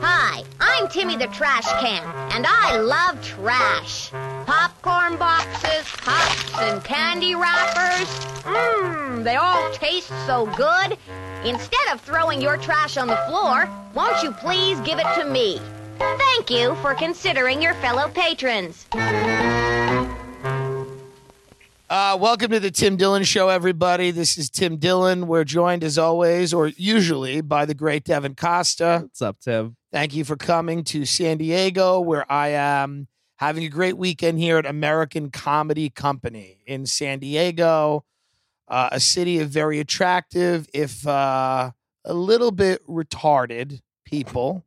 Hi, I'm Timmy the Trash Can, and I love trash. Popcorn boxes, pops, and candy wrappers. Mmm, they all taste so good. Instead of throwing your trash on the floor, won't you please give it to me? Thank you for considering your fellow patrons. Uh, welcome to the Tim Dillon Show, everybody. This is Tim Dillon. We're joined, as always, or usually, by the great Devin Costa. What's up, Tim? Thank you for coming to San Diego, where I am having a great weekend here at American Comedy Company in San Diego, uh, a city of very attractive, if uh, a little bit retarded people.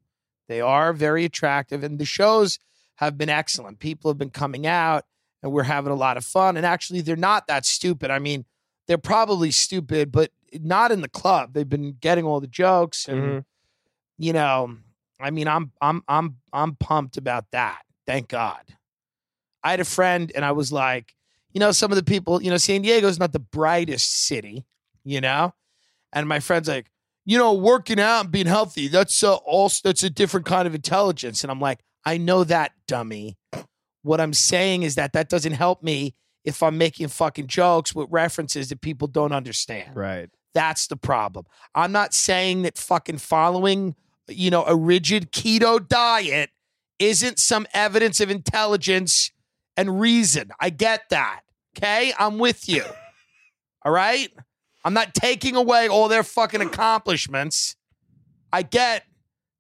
They are very attractive, and the shows have been excellent. People have been coming out, and we're having a lot of fun. And actually, they're not that stupid. I mean, they're probably stupid, but not in the club. They've been getting all the jokes, and Mhm. you know, I mean, I'm I'm I'm I'm pumped about that. Thank God. I had a friend, and I was like, you know, some of the people, you know, San Diego's not the brightest city, you know, and my friend's like, you know, working out and being healthy, that's uh, also that's a different kind of intelligence, and I'm like, I know that, dummy. What I'm saying is that that doesn't help me if I'm making fucking jokes with references that people don't understand. Right. That's the problem. I'm not saying that fucking following, you know, a rigid keto diet isn't some evidence of intelligence and reason. I get that. Okay? I'm with you. All right? I'm not taking away all their fucking accomplishments. I get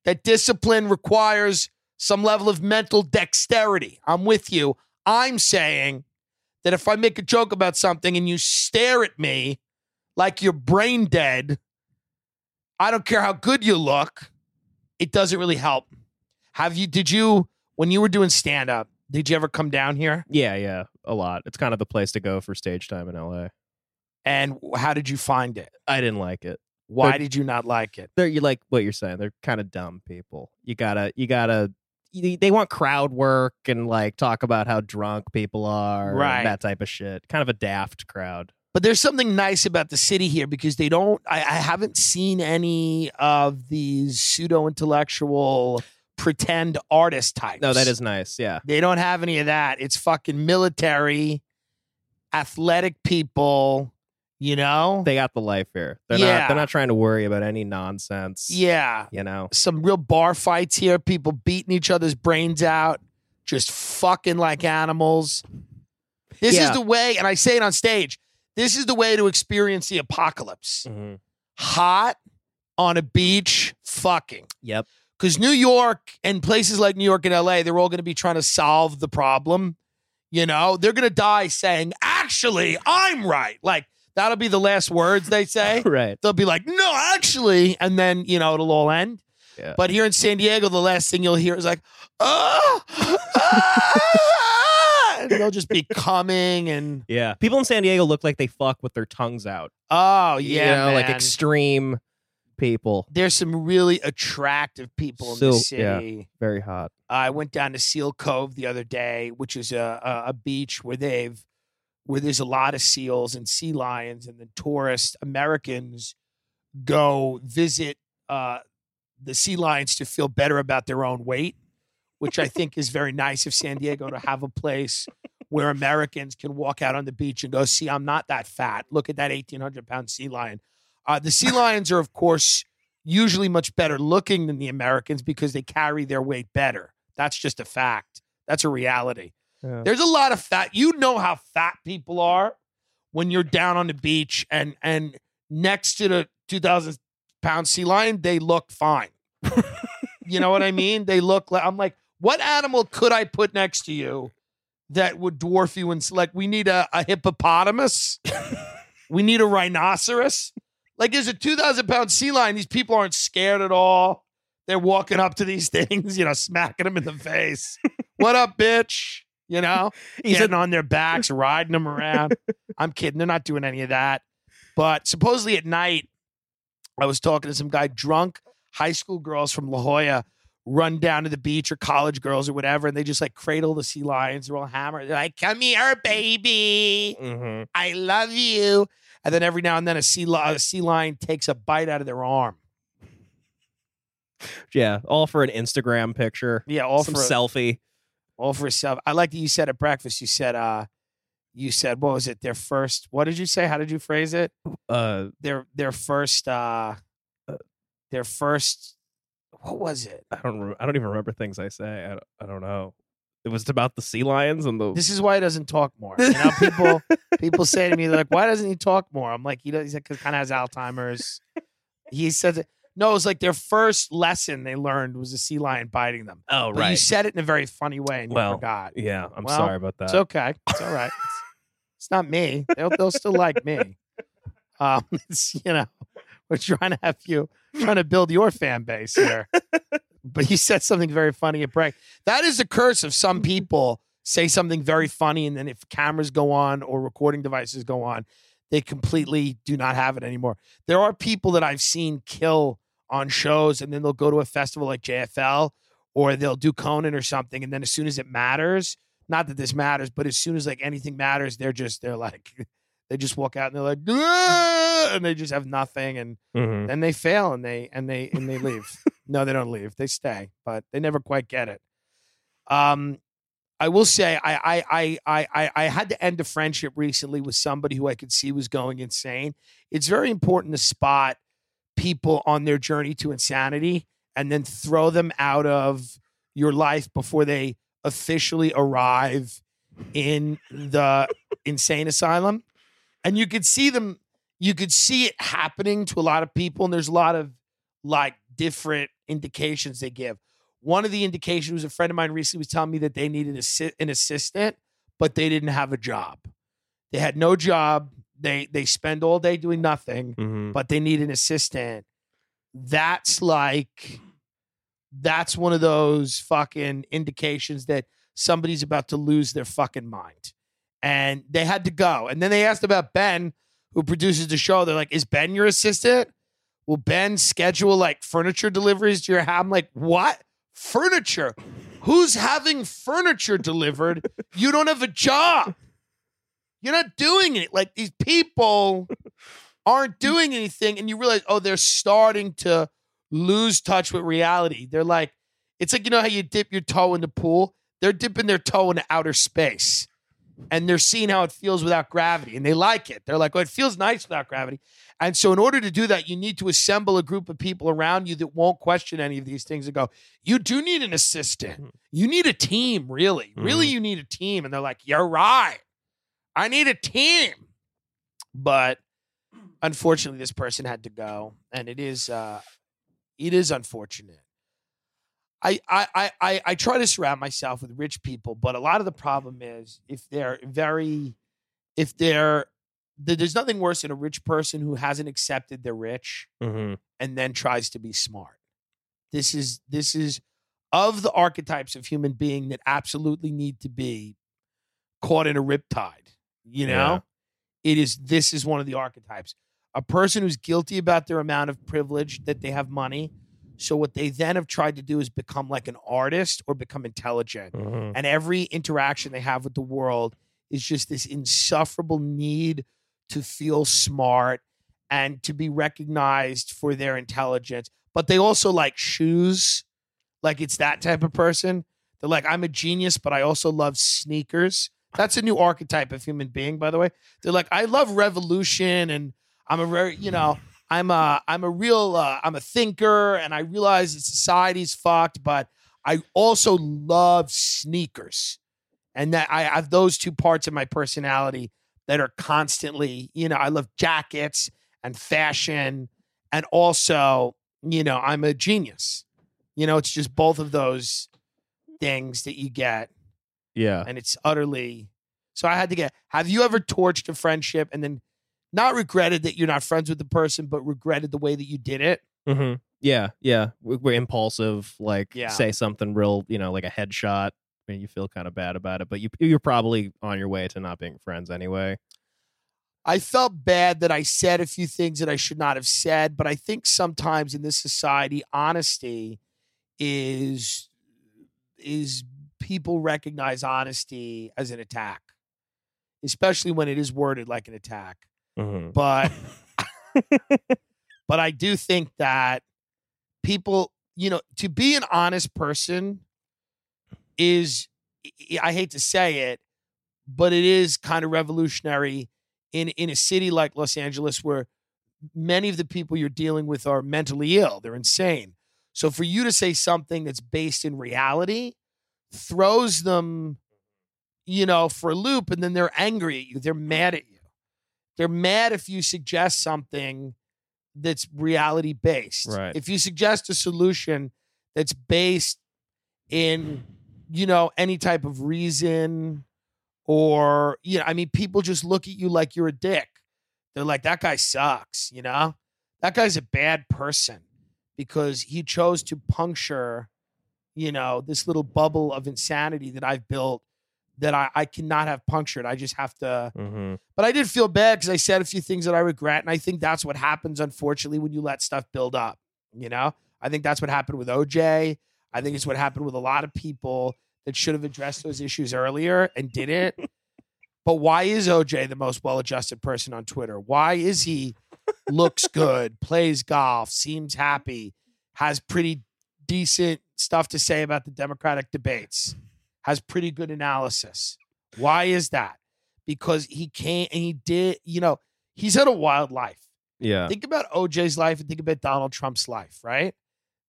that discipline requires some level of mental dexterity. I'm with you. I'm saying that if I make a joke about something and you stare at me like you're brain dead, I don't care how good you look, it doesn't really help. Have you, did you, when you were doing stand up, did you ever come down here? Yeah, yeah, a lot. It's kind of the place to go for stage time in LA. And how did you find it? I didn't like it. Why But- did you not like it? They're you like what you're saying. They're kind of dumb people. You gotta, you gotta. They want crowd work and like talk about how drunk people are, and Right. that type of shit. Kind of a daft crowd. But there's something nice about the city here because they don't, I, I haven't seen any of these pseudo intellectual pretend artist types. No, that is nice. Yeah, They don't have any of that. It's fucking military, athletic people, you know? they got the life here. They're Yeah. not. They're not trying to worry about any nonsense. yeah. you know. Some real bar fights here, people beating each other's brains out, just fucking like animals. This Yeah. is the way, and I say it on stage, this is the way to experience the apocalypse. Mhm. Hot on a beach, fucking. Yep. because New York and places like New York and LA, they're all going to be trying to solve the problem. You know, they're going to die saying, actually, I'm right. Like, that'll be the last words they say. Right. They'll be like, no, actually. And then, you know, it'll all end. Yeah. But here in San Diego, the last thing you'll hear is like, oh, ah," and they'll just be coming and, Yeah. People in San Diego look like they fuck with their tongues out. oh, You yeah. know, like man. extreme people. There's some really attractive people in So- the city. yeah. Very hot. I went down to Seal Cove the other day, which is a, a, a beach where they've where there's a lot of seals and sea lions, and the tourists, Americans go visit uh, the sea lions to feel better about their own weight, which I think is very nice of San Diego to have a place where Americans can walk out on the beach and go, "See, I'm not that fat. Look at that 1,800 pound sea lion." Uh, the sea lions are, of course, usually much better looking than the Americans because they carry their weight better. That's just a fact. That's a reality. Yeah. There's a lot of fat. You know how fat people are when you're down on the beach and and next to the 2,000 pound sea lion, they look fine. you know what I mean? They look like I'm like, what animal could I put next to you that would dwarf you? And like, we need a, a hippopotamus. we need a rhinoceros. Like, there's a 2,000 pound sea lion. These people aren't scared at all. They're walking up to these things, you know, smacking them in the face. what up, bitch? You know, He's getting on their backs, riding them around. I'm kidding. They're not doing any of that. But supposedly at night, I was talking to some guy drunk high school girls from La Jolla run down to the beach or college girls or whatever, and they just like cradle the sea lions. They're all hammered. They're like, "Come here, baby. Mhm. I love you." And then every now and then, a sea, li- a sea lion takes a bite out of their arm. Yeah, all for an Instagram picture. Yeah, all Some for a selfie. All for self. I like that you said at breakfast. You said, uh, you said what was it? Their first. What did you say? How did you phrase it? Uh, Their their first. uh Their first. What was it? I don't. Re- I don't even remember things I say. I don't, I don't know. It was about the sea lions and the. This is why he doesn't talk more. You know, people people say to me, they're like, "Why doesn't he talk more?" I'm like, he does. He kind of has Alzheimer's. He says it. No, it was like their first lesson they learned was a sea lion biting them. oh But you said it in a very funny way and you Well, forgot. Yeah, I'm Well, sorry about that. It's okay. It's all right. It's, it's not me. They'll, they'll still like me. Um, it's, you know, we're trying to have you trying to build your fan base here. But you said something very funny at break. That is the curse of some people say something very funny, and then if cameras go on or recording devices go on, they completely do not have it anymore. There are people that I've seen kill on shows, and then they'll go to a festival like JFL or they'll do Conan or something, and then as soon as it matters, not that this matters, but as soon as like anything matters, they're just they're like they just walk out and they're like "Ah!" and they just have nothing, and Mhm. then they fail and they and they and they leave. no, they don't leave. They stay, but they never quite get it. Um, I will say I I I I I had to end a friendship recently with somebody who I could see was going insane. It's very important to spot people on their journey to insanity and then throw them out of your life before they officially arrive in the insane asylum. And you could see them, you could see it happening to a lot of people. And there's a lot of like different indications they give. One of the indications was a friend of mine recently was telling me that they needed an assistant, but they didn't have a job. They had no job. They they spend all day doing nothing Mhm. but they need an assistant. That's like that's one of those fucking indications that somebody's about to lose their fucking mind. And they had to go. And then they asked about Ben, who produces the show. They're like, "Is Ben your assistant? Will Ben schedule like furniture deliveries to your house?" I'm like, "What? Furniture? Who's having furniture delivered? You don't have a job. You're not doing it. Like these people aren't doing anything and you realize oh they're starting to lose touch with reality. They're like it's like you know how you dip your toe in the pool? They're dipping their toe into outer space and they're seeing how it feels without gravity and they like it. They're like oh it feels nice without gravity. And so in order to do that you need to assemble a group of people around you that won't question any of these things and go you do need an assistant. Hmm. You need a team really. Really hmm. you need a team. And they're like you're right i need a team but unfortunately this person had to go and it is uh it is unfortunate I, I I I try to surround myself with rich people, but a lot of the problem is if they're very, if they're, there's nothing worse than a rich person who hasn't accepted they're rich Mhm. and then tries to be smart. This is this is of the archetypes of human being that absolutely need to be caught in a riptide. You know, it is this is one of the archetypes. A person who's guilty about their amount of privilege that they have money. So what they then have tried to do is become like an artist or become intelligent Mhm. and every interaction they have with the world is just this insufferable need to feel smart and to be recognized for their intelligence but they also like shoes like it's that type of person they're like i'm a genius but i also love sneakers that's a new archetype of human being by the way they're like i love revolution and i'm a very you know i'm a i'm a real uh, i'm a thinker and i realize that society's fucked but I also love sneakers. And that I have those two parts of my personality that are constantly, you know, I love jackets and fashion. And also, you know, I'm a genius. You know, it's just both of those things that you get. Yeah. And it's utterly so I had to get have you ever torched a friendship and then not regretted that you're not friends with the person, but regretted the way that you did it? hmm Yeah, yeah. We- We're impulsive, like Yeah. say something real, you know, like a headshot, and you feel kind of bad about it, but you you're probably on your way to not being friends anyway. I felt bad that I said a few things that I should not have said, but I think sometimes in this society, honesty is is people recognize honesty as an attack, especially when it is worded like an attack. Mm-hmm. But but I do think that people you know, to be an honest person is, I hate to say it, but it is kind of revolutionary in in a city like Los Angeles where many of the people you're dealing with are mentally ill. They're insane. So for you to say something that's based in reality throws them, you know, for a loop, and then they're angry at you. They're mad at you. They're mad if you suggest something that's reality based. Right. If you suggest a solution that's based in, you know, any type of reason or, you know, I mean, people just look at you like you're a dick. They're like, that guy sucks, you know? That guy's a bad person because he chose to puncture, you know, this little bubble of insanity that I've built that I, I cannot have punctured. I just have to Mm-hmm. but I did feel bad because I said a few things that I regret. And I think that's what happens, unfortunately, when you let stuff build up. You know, I think that's what happened with OJ. I think it's what happened with a lot of people that should have addressed those issues earlier and didn't. but why is OJ the most well adjusted person on Twitter? Why is he looks good, plays golf, seems happy, has pretty decent stuff to say about the Democratic debates, has pretty good analysis? Why is that? because he can't and he did, you know, he's had a wild life. Yeah. Think about OJ's life and think about Donald Trump's life, right?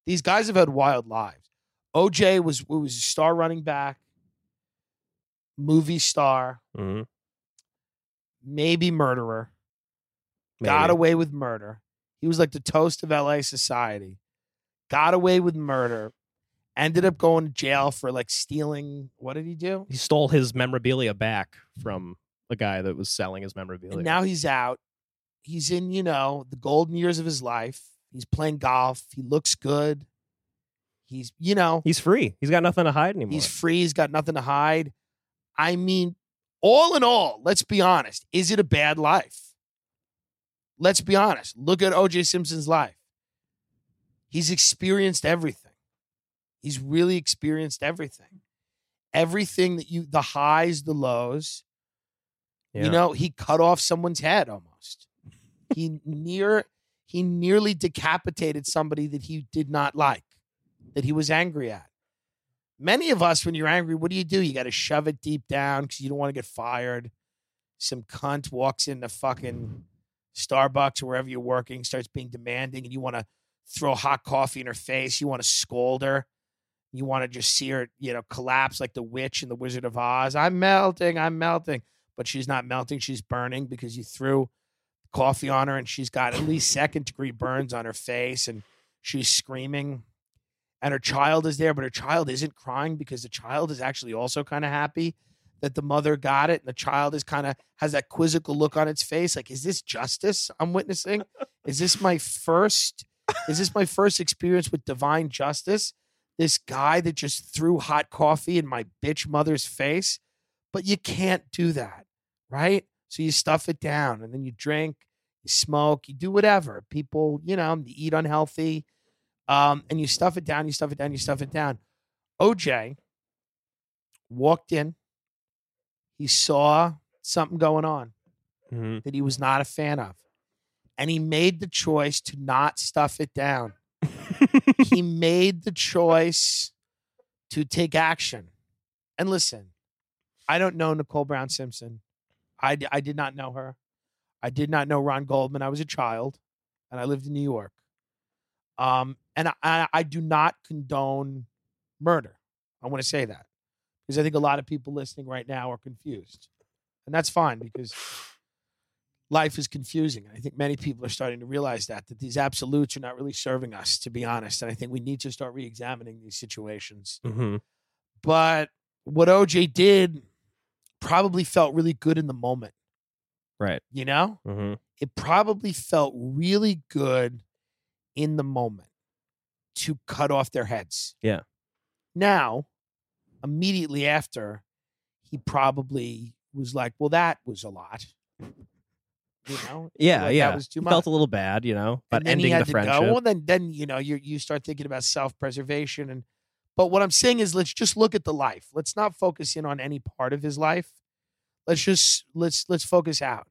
These guys have had wild lives. OJ was was a star running back, movie star, Mm-hmm. maybe murderer, got away with murder. He was like the toast of LA society. Got away with murder. Ended up going to jail for like stealing. What did he do? He stole his memorabilia back from a guy that was selling his memorabilia. And now he's out. He's in, you know, the golden years of his life. He's playing golf. He looks good. He's, you know, he's free. He's got nothing to hide anymore. he's free. He's got nothing to hide. I mean, all in all, let's be honest. Is it a bad life? Let's be honest. Look at OJ Simpson's life. He's experienced everything. He's really experienced everything. Everything that you, the highs, the lows, Yeah. you know, he cut off someone's head almost. he near he nearly decapitated somebody that he did not like, that he was angry at. Many of us, when you're angry, what do you do? You got to shove it deep down because you don't want to get fired. Some cunt walks into fucking Starbucks or wherever you're working, starts being demanding, and you want to throw hot coffee in her face. You want to scold her. You want to just see her, you know, collapse like the witch in the Wizard of Oz. I'm melting. I'm melting but she's not melting. She's burning because you threw coffee on her and she's got at least second degree burns on her face and she's screaming. And her child is there, but her child isn't crying because the child is actually also kind of happy that the mother got it. And the child is kind of has that quizzical look on its face. Like, is this justice I'm witnessing? Is this my first? Is this my first experience with divine justice? This guy that just threw hot coffee in my bitch mother's face. But you can't do that right? So you stuff it down and then you drink, you smoke, you do whatever. People, you know, you eat unhealthy. Um, and you stuff it down, you stuff it down, you stuff it down. OJ walked in, he saw something going on Mhm. that he was not a fan of. And he made the choice to not stuff it down. he made the choice to take action. And listen, I don't know Nicole Brown Simpson. I, I did not know her. I did not know Ron Goldman. I was a child and I lived in New York. Um, and I- I, I do not condone murder. I want to say that because I think a lot of people listening right now are confused. And that's fine because life is confusing. I think many people are starting to realize that, that these absolutes are not really serving us, to be honest. And I think we need to start re examining these situations. Mhm. But what OJ did probably felt really good in the moment, Right. you know? Mhm. It probably felt really good in the moment to cut off their heads. Yeah. Now, immediately after, he probably was like, well, that was a lot. You know? Yeah, Like, yeah. That was too much. felt a little bad, you know, about and then he ending had the to friendship. Go. Well, then, then you know, you you start thinking about self preservation, and but what I'm saying is, let's just look at the life. Let's not focus in on any part of his life. Let's just let's let's focus out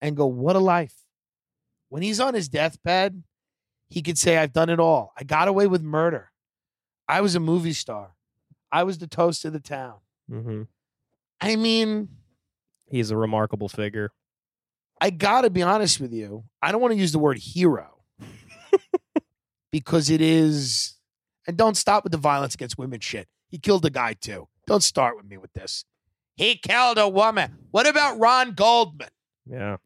and go. What a life! When he's on his deathbed, he could say, I've done it all. I got away with murder. I was a movie star. I was the toast of the town. hmm I mean, He's a remarkable figure. I got to be honest with you. I don't want to use the word hero because it is, and don't stop with the violence against women shit. He killed a guy too. Don't start with me with this. He killed a woman. What about Ron Goldman? Yeah.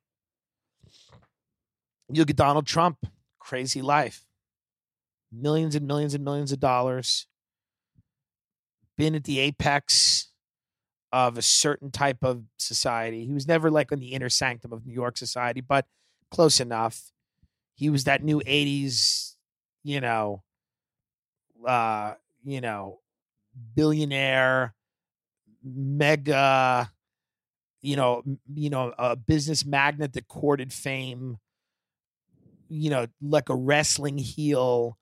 You look at Donald Trump, crazy life, millions and millions and millions of dollars, been at the apex of a certain type of society. He was never like in the inner sanctum of New York society, but close enough. He was that new 80s, you know, uh, you know, billionaire, mega, you know, you know, a business magnate that courted fame, you know, like a wrestling heel.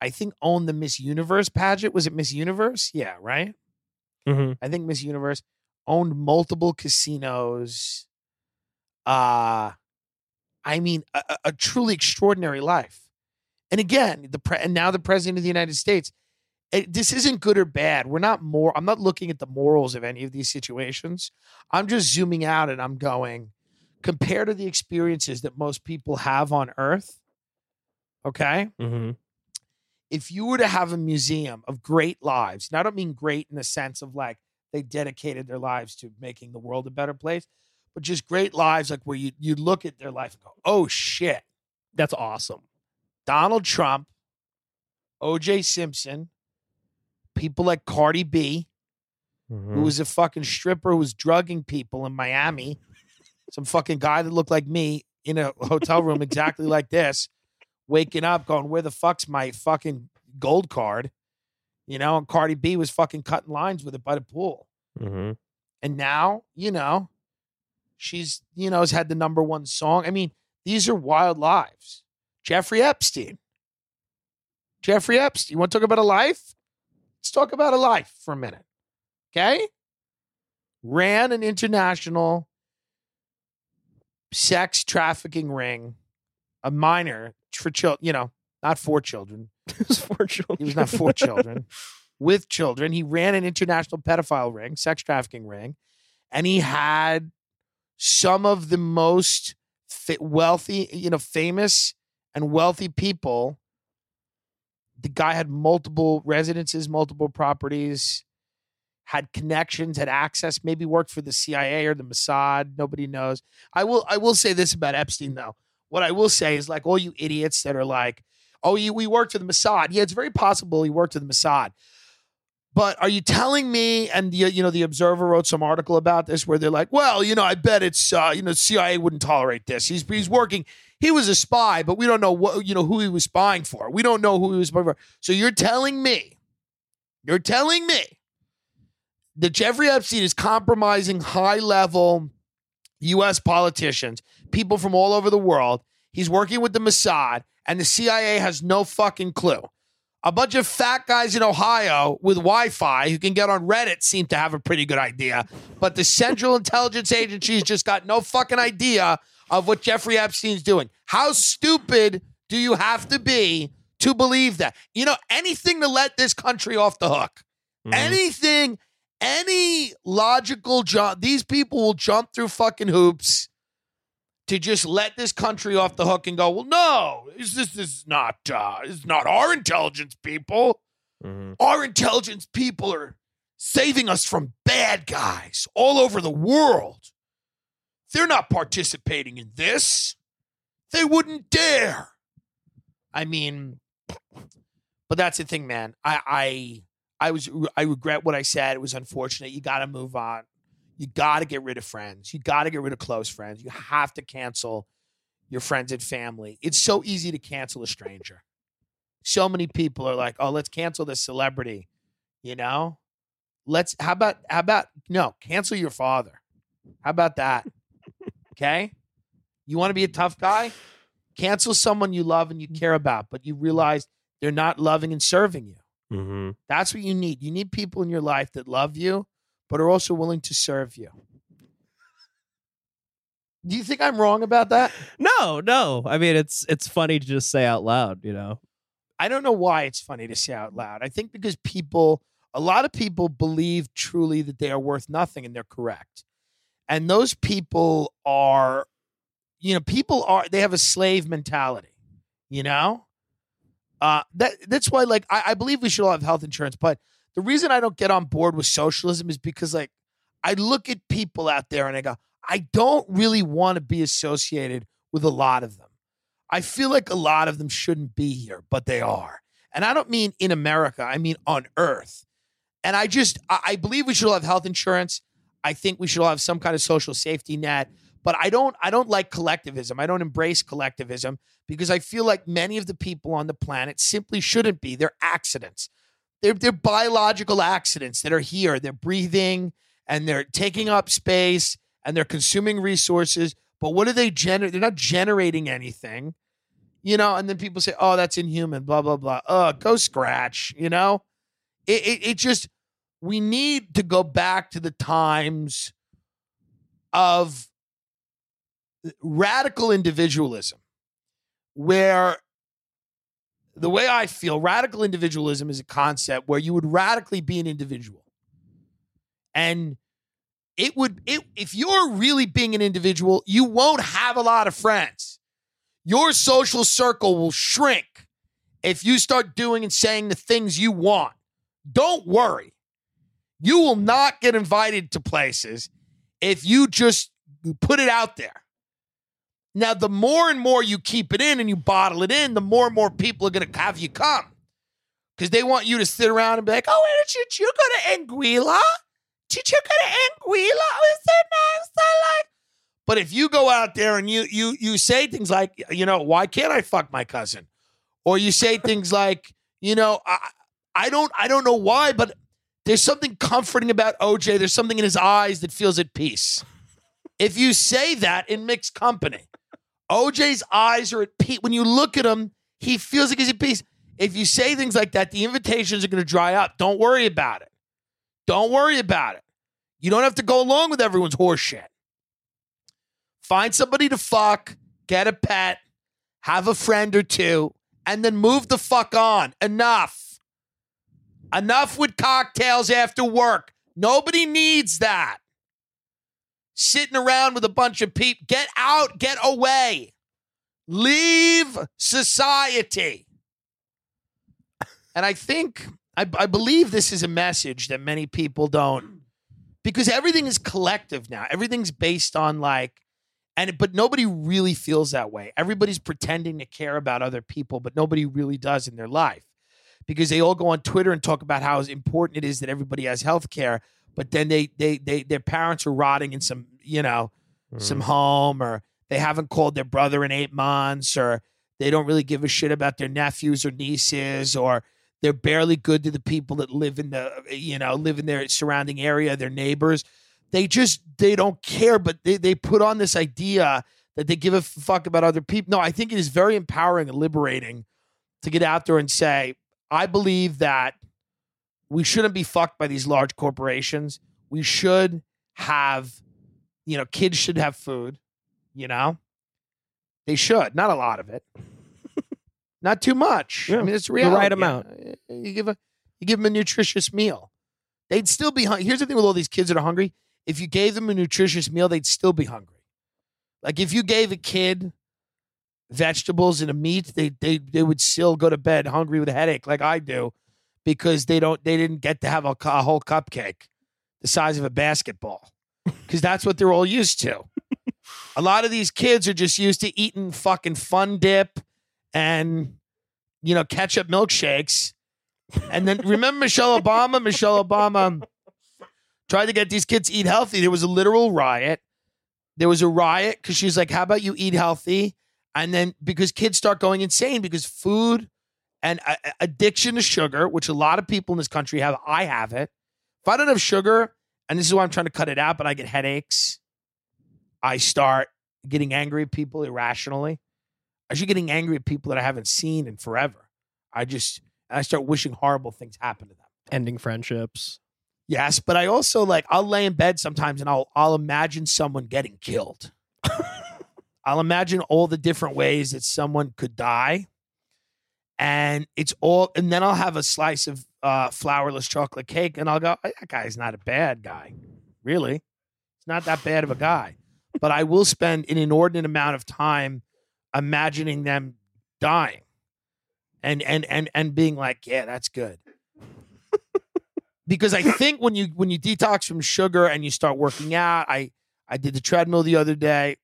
I think owned the Miss Universe pageant. Was it Miss Universe? Yeah, right. Hmm I think Miss Universe owned multiple casinos. Uh I mean, a, a- truly extraordinary life. And again, the pre- and now the president of the United States. It, this isn't good or bad. We're not more. I'm not looking at the morals of any of these situations. I'm just zooming out and I'm going compared to the experiences that most people have on Earth. Okay, hmm if you were to have a museum of great lives, and I don't mean great in the sense of like they dedicated their lives to making the world a better place, but just great lives, like where you you look at their life and go, oh shit, That's awesome. Donald Trump, O.J. Simpson, people like Cardi B, Mhm. who was a fucking stripper who was drugging people in Miami, some fucking guy that looked like me in a hotel room exactly like this, waking up going, where the fuck's my fucking gold card? You know, and Cardi B was fucking cutting lines with it by the pool. Mhm. And now, you know, she's, you know, has had the number one song. I mean, these are wild lives. Jeffrey Epstein. Jeffrey Epstein. You want to talk about a life? Let's talk about a life for a minute. Okay? Ran an international sex trafficking ring, a minor for children, you know, not for children. It was for children. He was not for children, with children. He ran an international pedophile ring, sex trafficking ring, and he had some of the most wealthy, you know, famous and wealthy people. The guy had multiple residences, multiple properties, had connections, had access, maybe worked for the CIA or the Mossad. Nobody knows. I will I will say this about Epstein though. What I will say is like all you idiots that are like, oh, you, we worked for the Mossad. Yeah, it's very possible he worked for the Mossad. But are you telling me? And the, you know, the Observer wrote some article about this where they're like, "Well, you know, I bet it's uh, you know, CIA wouldn't tolerate this. He's he's working. He was a spy, but we don't know what you know who he was spying for. We don't know who he was spying for. So you're telling me, you're telling me that Jeffrey Epstein is compromising high level U.S. politicians, people from all over the world. He's working with the Mossad, and the CIA has no fucking clue. A bunch of fat guys in Ohio with Wi Fi who can get on Reddit seem to have a pretty good idea. But the Central Intelligence Agency has just got no fucking idea of what Jeffrey Epstein's doing. How stupid do you have to be to believe that? You know, anything to let this country off the hook. Mhm. Anything, any logical jump, these people will jump through fucking hoops to just let this country off the hook and go, well, no, this, this is not, uh, is not our intelligence people. Mhm. Our intelligence people are saving us from bad guys all over the world. They're not participating in this. They wouldn't dare. I mean, but that's the thing, man. I I I was I regret what I said. It was unfortunate. You got to move on. You got to get rid of friends. You got to get rid of close friends. You have to cancel your friends and family. It's so easy to cancel a stranger. So many people are like, "Oh, let's cancel this celebrity." You know? Let's how about how about no, cancel your father. How about that? okay? You want to be a tough guy? Cancel someone you love and you care about, but you realize they're not loving and serving you. Mhm. That's what you need. You need people in your life that love you, but are also willing to serve you. Do you think I'm wrong about that? No, no. I mean, it's it's funny to just say out loud. You know. I don't know why it's funny to say out loud. I think because people, a lot of people believe truly that they are worth nothing and they're correct. And those people are, you know, people are, they have a slave mentality, you know? Uh, that That's why, like, I, I believe we should all have health insurance. But the reason I don't get on board with socialism is because, like, I look at people out there and I go, I don't really want to be associated with a lot of them. I feel like a lot of them shouldn't be here, but they are. And I don't mean in America, I mean on earth. And I just, I believe we should all have health insurance. I think we should all have some kind of social safety net. But I don't, I don't like collectivism. I don't embrace collectivism because I feel like many of the people on the planet simply shouldn't be. They're accidents. They're, they're biological accidents that are here. They're breathing and they're taking up space and they're consuming resources. But what do they generate? They're not generating anything you know, and then people say, "Oh, that's inhuman," blah blah blah. Oh, go scratch, you know. It, it it just we need to go back to the times of radical individualism, where the way I feel, radical individualism is a concept where you would radically be an individual, and it would it if you're really being an individual, you won't have a lot of friends your social circle will shrink if you start doing and saying the things you want. Don't worry. You will not get invited to places if you just put it out there. Now, the more and more you keep it in and you bottle it in, the more and more people are going to have you come because they want you to sit around and be like, oh, did you go to Anguilla? Did you go to Anguilla? Oh, Was it nice? I like but if you go out there and you you you say things like, you know, why can't I fuck my cousin? Or you say things like, you know, I, I don't I don't know why, but there's something comforting about OJ. There's something in his eyes that feels at peace. If you say that in mixed company, OJ's eyes are at peace. When you look at him, he feels like he's at peace. If you say things like that, the invitations are going to dry up. Don't worry about it. Don't worry about it. You don't have to go along with everyone's horseshit. Find somebody to fuck, get a pet, have a friend or two, and then move the fuck on. Enough. Enough with cocktails after work. Nobody needs that. Sitting around with a bunch of people. Get out, get away. Leave society. And I think, I, I believe this is a message that many people don't, because everything is collective now. Everything's based on like, and but nobody really feels that way. Everybody's pretending to care about other people, but nobody really does in their life because they all go on Twitter and talk about how important it is that everybody has health care, but then they they they their parents are rotting in some, you know, mm. some home or they haven't called their brother in 8 months or they don't really give a shit about their nephews or nieces or they're barely good to the people that live in the you know, live in their surrounding area, their neighbors they just they don't care, but they, they put on this idea that they give a fuck about other people. No, I think it is very empowering and liberating to get out there and say, I believe that we shouldn't be fucked by these large corporations. We should have, you know, kids should have food, you know? They should. Not a lot of it. Not too much. Yeah, I mean, it's real. The right amount. You give a you give them a nutritious meal. They'd still be hungry. Here's the thing with all these kids that are hungry if you gave them a nutritious meal, they'd still be hungry. Like if you gave a kid vegetables and a meat, they they they would still go to bed hungry with a headache, like I do, because they don't they didn't get to have a, a whole cupcake the size of a basketball, because that's what they're all used to. a lot of these kids are just used to eating fucking fun dip and you know ketchup milkshakes. And then remember Michelle Obama? Michelle Obama tried to get these kids to eat healthy. There was a literal riot. There was a riot because she's like, "How about you eat healthy?" And then because kids start going insane because food and uh, addiction to sugar, which a lot of people in this country have, I have it. If I don't have sugar, and this is why I'm trying to cut it out, but I get headaches. I start getting angry at people irrationally. I start getting angry at people that I haven't seen in forever. I just I start wishing horrible things happen to them. Ending friendships. Yes, but I also like I'll lay in bed sometimes and I'll I'll imagine someone getting killed. I'll imagine all the different ways that someone could die. And it's all, and then I'll have a slice of uh, flourless chocolate cake, and I'll go, that guy's not a bad guy. Really? He's not that bad of a guy. But I will spend an inordinate amount of time imagining them dying and and and and being like, yeah, that's good. because I think when you when you detox from sugar and you start working out, I I did the treadmill the other day.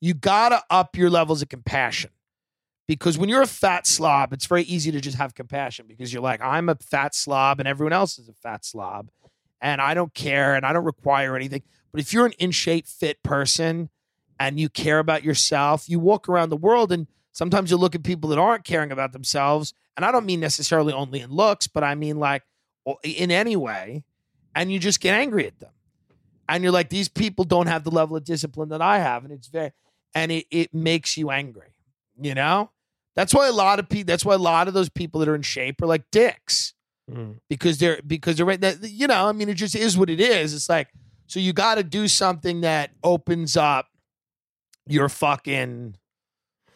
You gotta up your levels of compassion. Because when you're a fat slob, it's very easy to just have compassion because you're like, I'm a fat slob and everyone else is a fat slob. And I don't care and I don't require anything. But if you're an in shape, fit person and you care about yourself, you walk around the world and sometimes you look at people that aren't caring about themselves. And I don't mean necessarily only in looks, but I mean like in any way. And you just get angry at them. And you're like, these people don't have the level of discipline that I have. And it's very, and it, it makes you angry, you know? That's why a lot of people, that's why a lot of those people that are in shape are like dicks Mm. because they're, because they're, right. that, you know, I mean, it just is what it is. It's like, so you got to do something that opens up your fucking,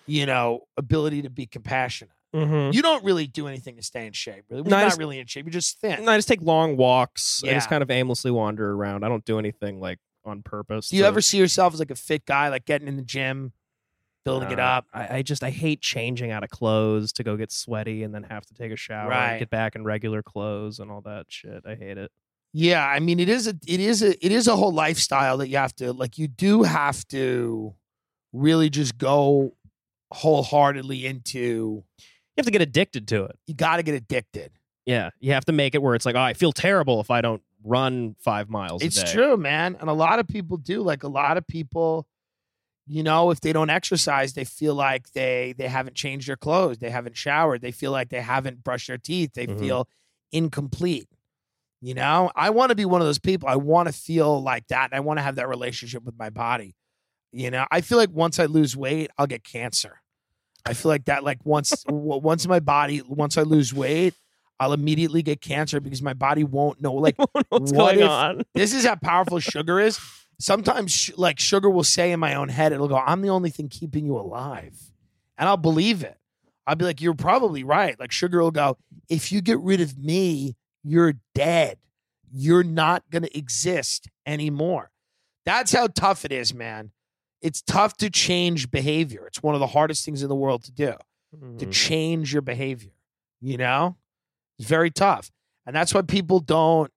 you know, ability to be compassionate. Mm-hmm. You don't really do anything to stay in shape. Really, No, you're I not just- really in shape. You're just thin. I just take long walks. I just kind of aimlessly wander around. I don't do anything like on purpose. Do you to- ever see yourself as like a fit guy, like getting in the gym, building it Uh, up? I, I just I hate changing out of clothes to go get sweaty and then have to take a shower Right. and get back in regular clothes and all that shit. I hate it. Yeah, I mean, it is a, it is a, it is a whole lifestyle that you have to, like, you do have to really just go wholeheartedly into. You have to get addicted to it. You got to get addicted. Yeah, you have to make it where it's like, oh, I feel terrible if I don't run five miles. It's true, man, and a lot of people do. Like, a lot of people, you know, if they don't exercise, they feel like they they haven't changed their clothes, they haven't showered, they feel like they haven't brushed their teeth, they Mhm. feel incomplete. You know, I want to be one of those people. I want to feel like that. And I want to have that relationship with my body. You know, I feel like once I lose weight, I'll get cancer. I feel like that. Like once, once my body, once I lose weight, I'll immediately get cancer because my body won't know. Like What's What going if- on? this is how powerful sugar is. Sometimes, sh- like sugar will say in my own head, it'll go, "I'm the only thing keeping you alive," and I'll believe it. I'll be like, "You're probably right." Like sugar will go, "If you get rid of me, you're dead. You're not gonna exist anymore." That's how tough it is, man. It's tough to change behavior. It's one of the hardest things in the world to do to Mhm. change your behavior. You know, it's very tough, and that's why people don't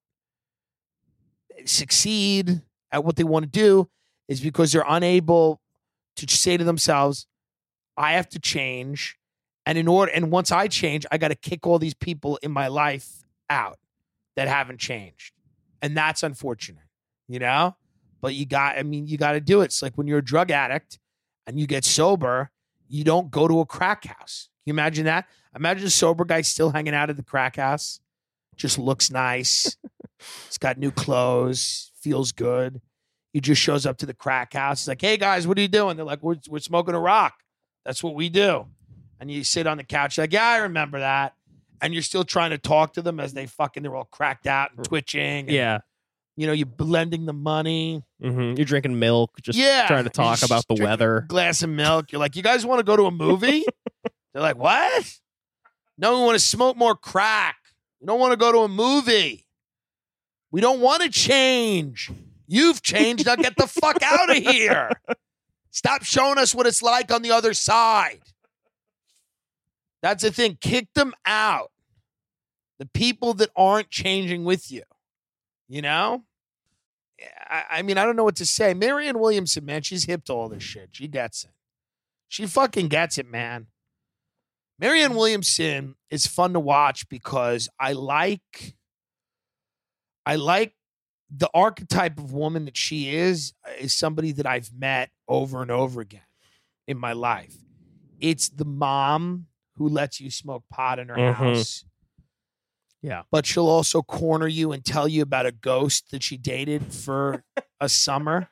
succeed at what they want to do is because they're unable to say to themselves, "I have to change," and in order, and once I change, I got to kick all these people in my life out that haven't changed, and that's unfortunate, you know. But you got, I mean, you got to do it. It's like when you're a drug addict and you get sober, you don't go to a crack house. Can you imagine that? Imagine a sober guy still hanging out at the crack house. Just looks nice. He's got new clothes, feels good. He just shows up to the crack house. He's like, hey guys, what are you doing? They're like, we're, we're smoking a rock. That's what we do. And you sit on the couch, like, yeah, I remember that. And you're still trying to talk to them as they fucking, they're all cracked out and twitching. and, Yeah. You know, you're blending the money. hmm You're drinking milk, just yeah. trying to talk about the weather. Glass of milk. You're like, you guys want to go to a movie? They're like, what? No, we want to smoke more crack. We don't want to go to a movie. We don't want to change. You've changed. Now get the fuck out of here. Stop showing us what it's like on the other side. That's the thing. Kick them out. The people that aren't changing with you. You know? I, I mean, I don't know what to say. Marianne Williamson, man, she's hip to all this shit. She gets it. She fucking gets it, man. Marianne Williamson is fun to watch because I like I like the archetype of woman that she is is somebody that I've met over and over again in my life. It's the mom who lets you smoke pot in her Mhm. house. Yeah. But she'll also corner you and tell you about a ghost that she dated for a summer.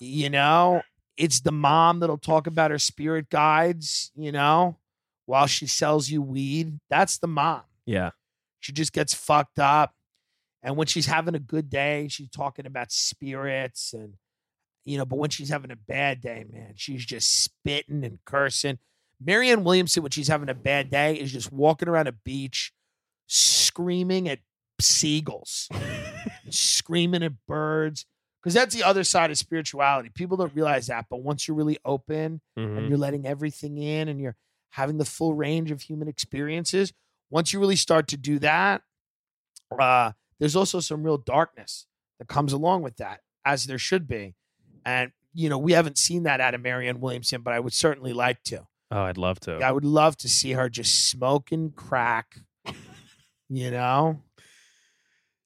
You know, it's the mom that'll talk about her spirit guides, you know, while she sells you weed. That's the mom. Yeah. She just gets fucked up. And when she's having a good day, she's talking about spirits and You know, but when she's having a bad day, man, she's just spitting and cursing. Marianne Williamson, when she's having a bad day, is just walking around a beach screaming at seagulls, screaming at birds. Because that's the other side of spirituality. People don't realize that. But once you're really open Mhm. and you're letting everything in and you're having the full range of human experiences, once you really start to do that, uh, there's also some real darkness that comes along with that, as there should be. And, you know, we haven't seen that out of Marianne Williamson, but I would certainly like to. Oh, I'd love to. I would love to see her just smoking crack, you know?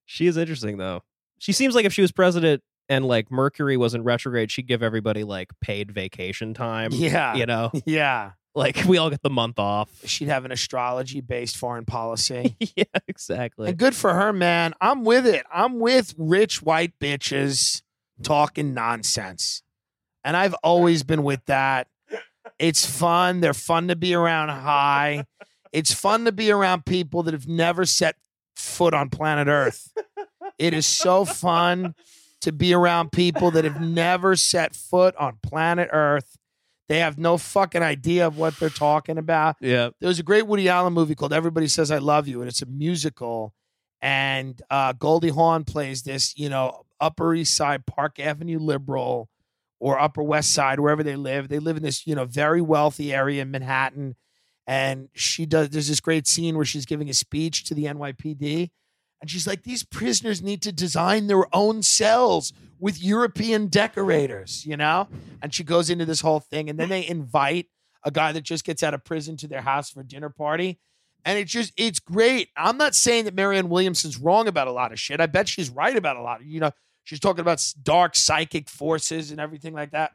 She is interesting though. She seems like if she was president and like Mercury was in retrograde, she'd give everybody like paid vacation time. Yeah. You know, Yeah. Like we all get the month off. She'd have an astrology based foreign policy. yeah, exactly. And good for her, man. I'm with it. I'm with rich white bitches talking nonsense. And I've always been with that. It's fun. They're fun to be around high. It's fun to be around people that have never set foot on planet Earth. It is so fun to be around people that have never set foot on planet Earth. They have no fucking idea of what they're talking about Yeah. there was a great Woody Allen movie called Everybody Says I Love You, and it's a musical. And uh, Goldie Hawn plays this, you know, Upper East Side, Park Avenue liberal, or Upper West Side, wherever they live. They live in this, you know, very wealthy area in Manhattan. And she does. There's this great scene where she's giving a speech to the NYPD, and she's like, "These prisoners need to design their own cells with European decorators," you know. And she goes into this whole thing, and then they invite a guy that just gets out of prison to their house for a dinner party. And it's just, it's great. I'm not saying that Marianne Williamson's wrong about a lot of shit. I bet she's right about a lot. You know, she's talking about dark psychic forces and everything like that.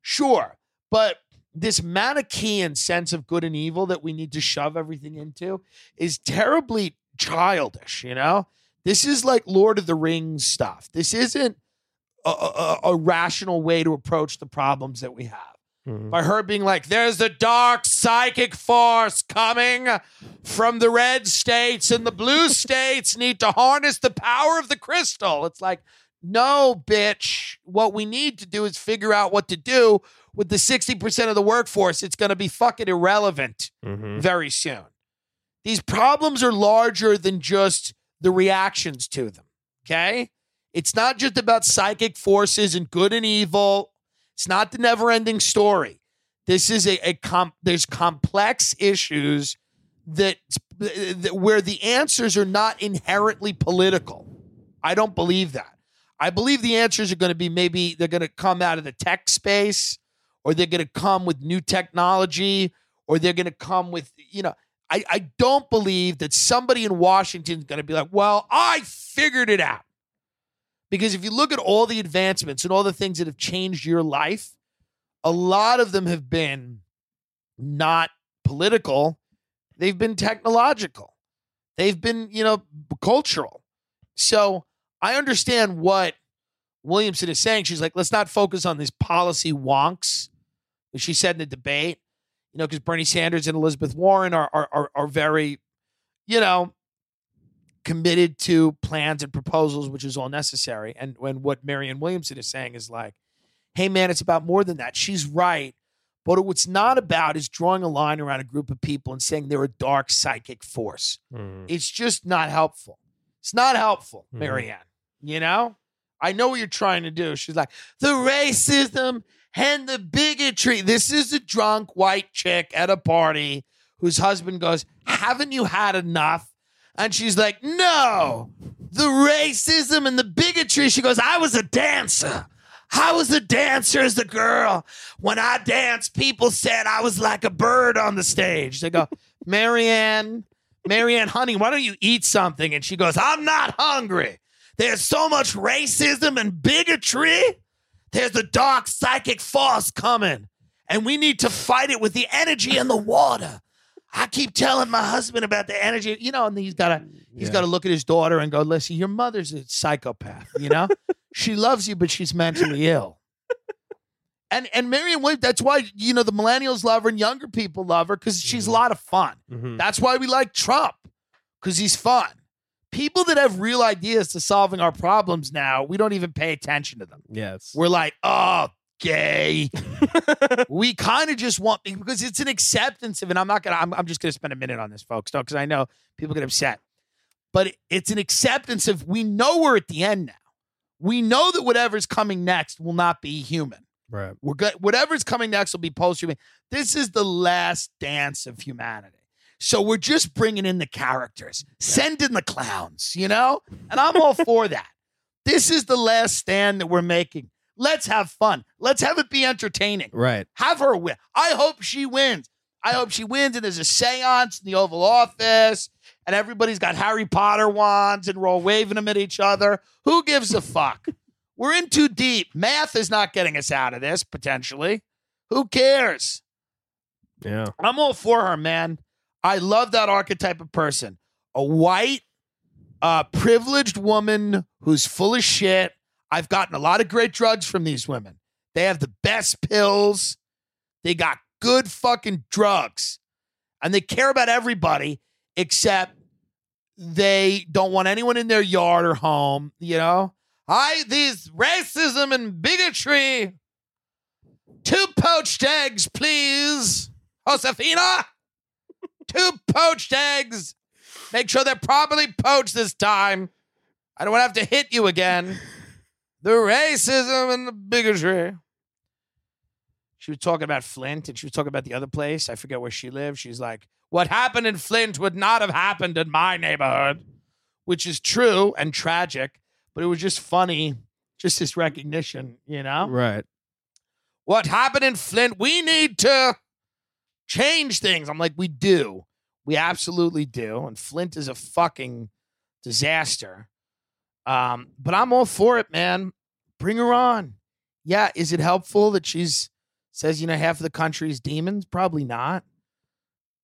Sure. But this Manichaean sense of good and evil that we need to shove everything into is terribly childish, you know? This is like Lord of the Rings stuff. This isn't a, a, a rational way to approach the problems that we have Mhm. by her being like, there's a dark psychic force coming from the red states, and the blue states need to harness the power of the crystal. It's like, no, bitch. What we need to do is figure out what to do with the 60% of the workforce. It's going to be fucking irrelevant Mhm. very soon. These problems are larger than just the reactions to them. Okay? It's not just about psychic forces and good and evil. It's not the never-ending story. This is a, a com- there's complex issues that, that where the answers are not inherently political. I don't believe that. I believe the answers are going to be maybe they're going to come out of the tech space or they're going to come with new technology or they're going to come with, you know, I, I don't believe that somebody in Washington is going to be like, well, I figured it out. Because if you look at all the advancements and all the things that have changed your life, a lot of them have been not political, they've been technological, they've been, you know, cultural. So I understand what Williamson is saying. She's like, let's not focus on these policy wonks. as She said in the debate, you know, because Bernie Sanders and Elizabeth Warren are, are are are very, you know, committed to plans and proposals, which is all necessary. And when what Marianne Williamson is saying is like, hey man, it's about more than that. She's right. But what's not about is drawing a line around a group of people and saying they're a dark psychic force. Mhm. It's just not helpful. It's not helpful, Mhm. Marianne. You know? I know what you're trying to do. She's like, the racism and the bigotry. This is a drunk white chick at a party whose husband goes, Haven't you had enough? And she's like, No, the racism and the bigotry. She goes, I was a dancer. I was a dancer as a girl. When I danced, people said I was like a bird on the stage. They go, Marianne, Marianne, honey, why don't you eat something? And she goes, I'm not hungry. There's so much racism and bigotry. There's a dark psychic force coming, and we need to fight it with the energy in the water. I keep telling my husband about the energy, you know, and he's got to he's Yeah. got to look at his daughter and go, "Listen, your mother's a psychopath. You know, she loves you, but she's mentally ill." And and Marion Williams, that's why you know the millennials love her and younger people love her because she's a lot of fun. Mhm. That's why we like Trump because he's fun. People that have real ideas to solving our problems now, we don't even pay attention to them. Yes. We're like, oh, gay. we kind of just want because it's an acceptance of, and I'm not gonna. I'm, I'm just gonna spend a minute on this, folks, though, because I know people get upset. But it's an acceptance of we know we're at the end now. We know that whatever's coming next will not be human. right. We're good. Whatever's coming next will be post-human. This is the last dance of humanity. So we're just bringing in the characters, send in the clowns, you know? And I'm all for that. This is the last stand that we're making. Let's have fun. Let's have it be entertaining. Right. Have her win. I hope she wins. I hope she wins and there's a seance in the Oval Office and everybody's got Harry Potter wands and we're all waving them at each other. Who gives a fuck? we're in too deep. Math is not getting us out of this, potentially. Who cares? Yeah. I'm all for her, man. I love that archetype of person. A white, uh, privileged woman who's full of shit. I've gotten a lot of great drugs from these women. They have the best pills. They got good fucking drugs. And they care about everybody except they don't want anyone in their yard or home, you know? I these racism and bigotry. Two poached eggs, please. Josefina. Two poached eggs. Make sure they're properly poached this time. I don't want to have to hit you again. The racism and the bigotry. She was talking about Flint and she was talking about the other place. I forget where she lived. She's like, What happened in Flint would not have happened in my neighborhood, which is true and tragic, but it was just funny, just this recognition, you know? Right. What happened in Flint? We need to change things. I'm like, we do. We absolutely do. And Flint is a fucking disaster. Um, but I'm all for it, man. Bring her on. Yeah, is it helpful that she's says, you know, half of the country's demons? Probably not.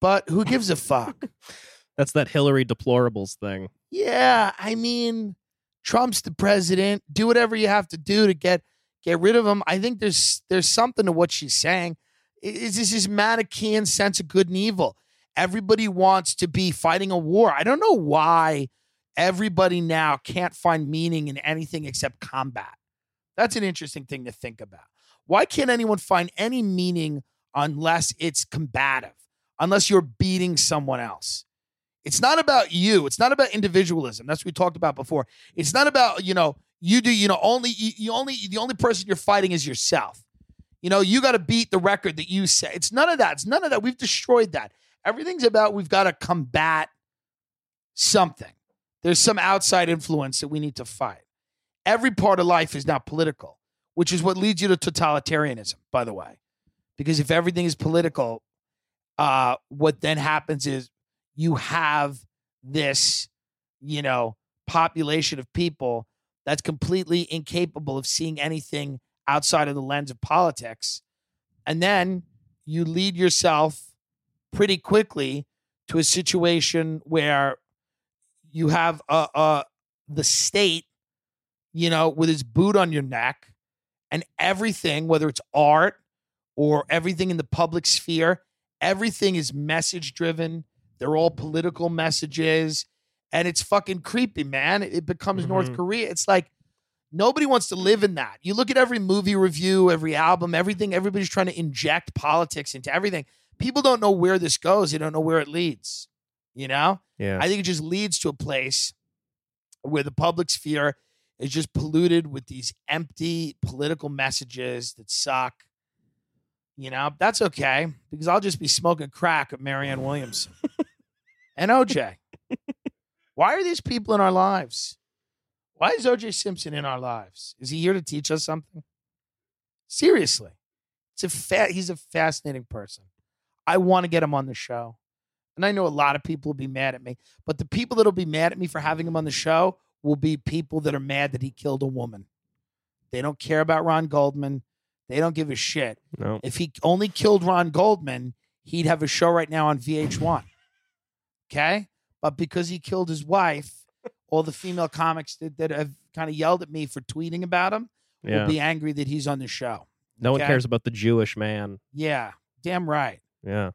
But who gives a fuck? That's that Hillary deplorables thing. Yeah, I mean, Trump's the president. Do whatever you have to do to get get rid of him. I think there's there's something to what she's saying. It's this this Manichaean sense of good and evil. Everybody wants to be fighting a war. I don't know why everybody now can't find meaning in anything except combat. That's an interesting thing to think about. Why can't anyone find any meaning unless it's combative, unless you're beating someone else? It's not about you. It's not about individualism. That's what we talked about before. It's not about, you know, you do, you know, only you, you only the only person you're fighting is yourself. You know, you got to beat the record that you set. It's none of that. It's none of that. We've destroyed that. Everything's about we've got to combat something. There's some outside influence that we need to fight. Every part of life is now political, which is what leads you to totalitarianism, by the way. Because if everything is political, uh, what then happens is you have this, you know, population of people that's completely incapable of seeing anything outside of the lens of politics. And then you lead yourself pretty quickly to a situation where you have uh, uh, the state, you know, with its boot on your neck and everything, whether it's art or everything in the public sphere, everything is message driven. They're all political messages. And it's fucking creepy, man. It becomes North Mhm. Korea. It's like nobody wants to live in that. You look at every movie review, every album, everything, everybody's trying to inject politics into everything. People don't know where this goes, they don't know where it leads. You know? Yeah. I think it just leads to a place where the public sphere is just polluted with these empty political messages that suck. You know, that's okay because I'll just be smoking crack at Marianne Williamson and OJ. Why are these people in our lives? Why is OJ Simpson in our lives? Is he here to teach us something? Seriously, it's a fa- he's a fascinating person. I want to get him on the show. And I know a lot of people will be mad at me, but the people that'll be mad at me for having him on the show will be people that are mad that he killed a woman. They don't care about Ron Goldman. They don't give a shit. no. If he only killed Ron Goldman, he'd have a show right now on VH1. Okay? But because he killed his wife, all the female comics that, that have kind of yelled at me for tweeting about him Yeah. will be angry that he's on the show. no one cares about the Jewish man. Yeah, damn right. Yeah.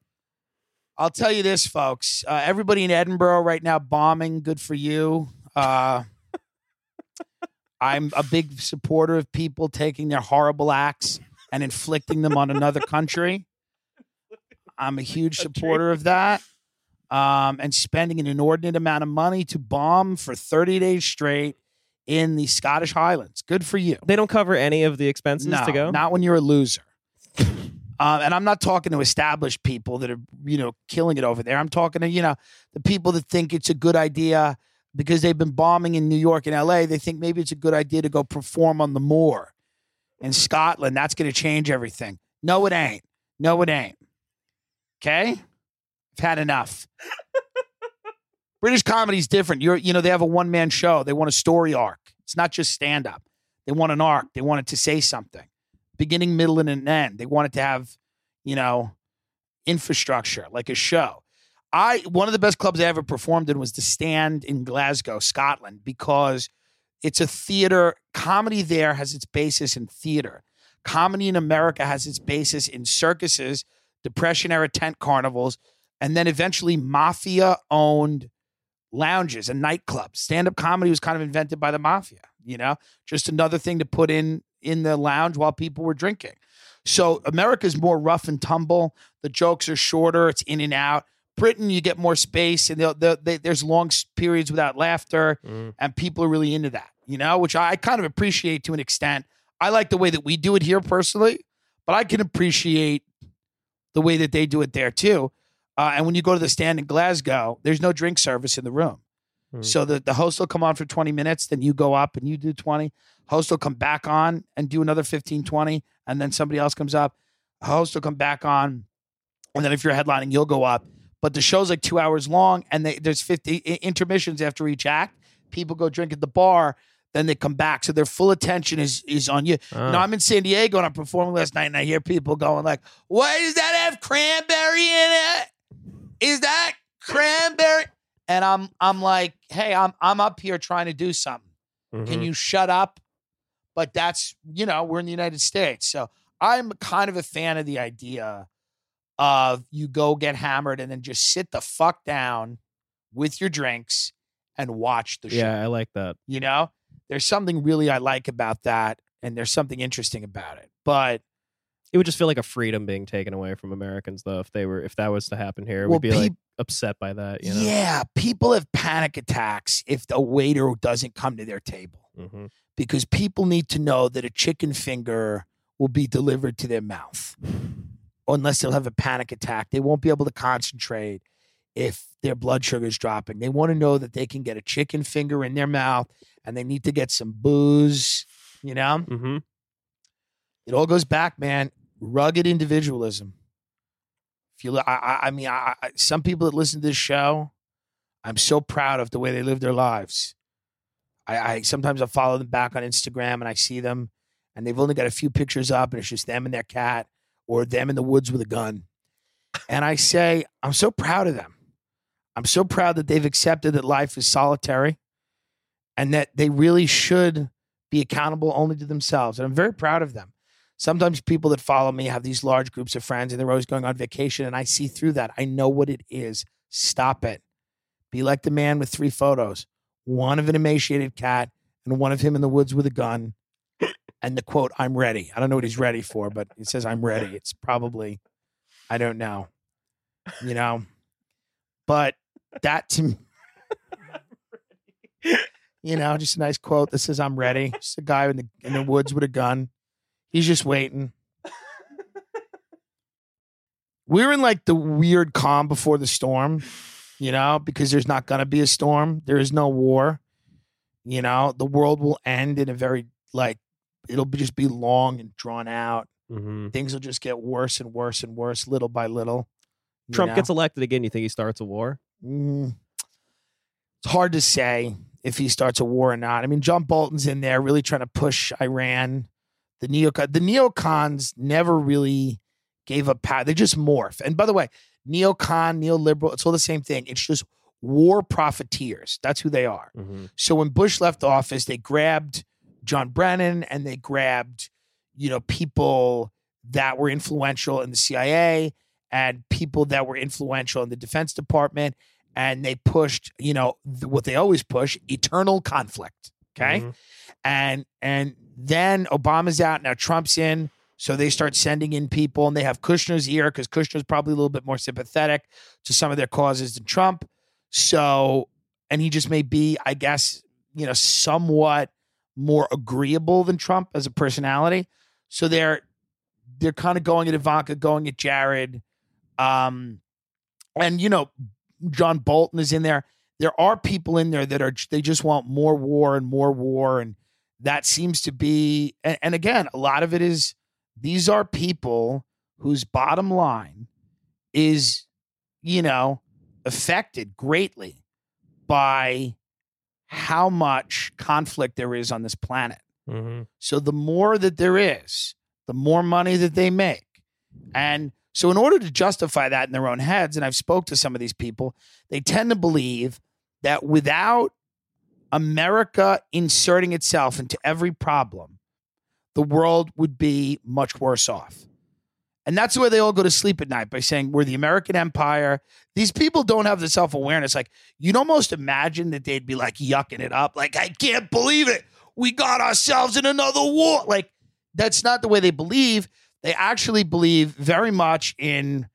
I'll tell you this, folks. Uh, everybody in Edinburgh right now bombing. Good for you. Uh, I'm a big supporter of people taking their horrible acts and inflicting them on another country. I'm a huge supporter of that. Um, and spending an inordinate amount of money to bomb for 30 days straight in the Scottish Highlands. Good for you. They don't cover any of the expenses No, to go. not when you're a loser. um, and I'm not talking to established people that are, you know, killing it over there. I'm talking to, you know, the people that think it's a good idea because they've been bombing in New York and LA. They think maybe it's a good idea to go perform on the moor in Scotland. That's going to change everything. No, it ain't. No, it ain't. Okay? I've had enough. British comedy's different. You're, you know, they have a one man show. They want a story arc. It's not just stand up. They want an arc. They want it to say something, beginning, middle, and an end. They want it to have, you know, infrastructure like a show. I one of the best clubs I ever performed in was the Stand in Glasgow, Scotland, because it's a theater. Comedy there has its basis in theater. Comedy in America has its basis in circuses, Depression era tent carnivals, and then eventually mafia owned lounges and nightclubs. Stand up comedy was kind of invented by the mafia, you know, just another thing to put in in the lounge while people were drinking. So America's more rough and tumble. The jokes are shorter. It's in and out. Britain, you get more space, and they'll, they'll, they, there's long periods without laughter, Mm. and people are really into that. You know, which I kind of appreciate to an extent. I like the way that we do it here personally, but I can appreciate the way that they do it there too. Uh, and when you go to the stand in Glasgow, there's no drink service in the room. Hmm. So the, the host will come on for 20 minutes, then you go up and you do 20. Host will come back on and do another 15, 20, and then somebody else comes up. Host will come back on. And then if you're headlining, you'll go up. But the show's like two hours long, and they, there's 50 intermissions after each act. People go drink at the bar, then they come back. So their full attention is is on you. Oh. Know, I'm in San Diego and I'm performing last night, and I hear people going like, "What does that have cranberry in it? Is that cranberry?" And I'm I'm like, "Hey, I'm I'm up here trying to do something. Can Mhm. you shut up?" But that's you know we're in the United States, so I'm kind of a fan of the idea of you go get hammered and then just sit the fuck down with your drinks and watch the show. Yeah, I like that. You know, there's something really I like about that, and there's something interesting about it. But It would just feel like a freedom being taken away from Americans, though, if they were if that was to happen here. Well, We'd be like upset by that. You know? yeah, people have panic attacks if the waiter doesn't come to their table hmm because people need to know that a chicken finger will be delivered to their mouth. Unless they'll have a panic attack, they won't be able to concentrate if their blood sugar is dropping. They want to know that they can get a chicken finger in their mouth and they need to get some booze, you know? hmm It all goes back, man. Rugged individualism. If you, I, I mean, I, I, some people that listen to this show, I'm so proud of the way they live their lives. I, I sometimes I follow them back on Instagram and I see them, and they've only got a few pictures up, and it's just them and their cat, or them in the woods with a gun. And I say, I'm so proud of them. I'm so proud that they've accepted that life is solitary, and that they really should be accountable only to themselves. And I'm very proud of them sometimes people that follow me have these large groups of friends and they're always going on vacation and i see through that. I know what it is. Stop it. Be like the man with three photos one of an emaciated cat and one of him in the woods with a gun and the quote i'm ready. I don't know what he's ready for but it says i'm ready. It's probably i don't know you know? But that to me you know just a nice quote that says i'm ready. Just a guy in the in the woods with a gun He's just waiting. We're in like the weird calm before the storm, you know, because there's not going to be a storm. There is no war. You know, the world will end in a very, like, it'll be, just be long and drawn out. hmm Things will just get worse and worse and worse little by little. Trump know? gets elected again. You think he starts a war? Mm, it's hard to say if he starts a war or not. I mean, John Bolton's in there really trying to push Iran. The neocon, the neocons never really gave up power. They just morph. And by the way, neocon, neoliberal, it's all the same thing. It's just war profiteers. That's who they are. Mm-hmm. So when Bush left office, they grabbed John Brennan and they grabbed, you know, people that were influential in the CIA and people that were influential in the Defense Department. and they pushed, you know, what they always push: eternal conflict. Okay, Mhm. and and then Obama's out now, Trump's in. So they start sending in people, and they have Kushner's ear because Kushner's probably a little bit more sympathetic to some of their causes than Trump. So, and he just may be, I guess, you know, somewhat more agreeable than Trump as a personality. So they're they're kind of going at Ivanka, going at Jared, um, and you know, John Bolton is in there. There are people in there that are they just want more war and more war, and that seems to be. And, and again, a lot of it is these are people whose bottom line is, you know, affected greatly by how much conflict there is on this planet. Mhm. So the more that there is, the more money that they make. And so in order to justify that in their own heads, and I've spoke to some of these people, they tend to believe that without America inserting itself into every problem, the world would be much worse off. And that's the way they all go to sleep at night by saying, We're the American empire. These people don't have the self awareness. Like, you'd almost imagine that they'd be like yucking it up. Like, I can't believe it. We got ourselves in another war. Like, that's not the way they believe. They actually believe very much in,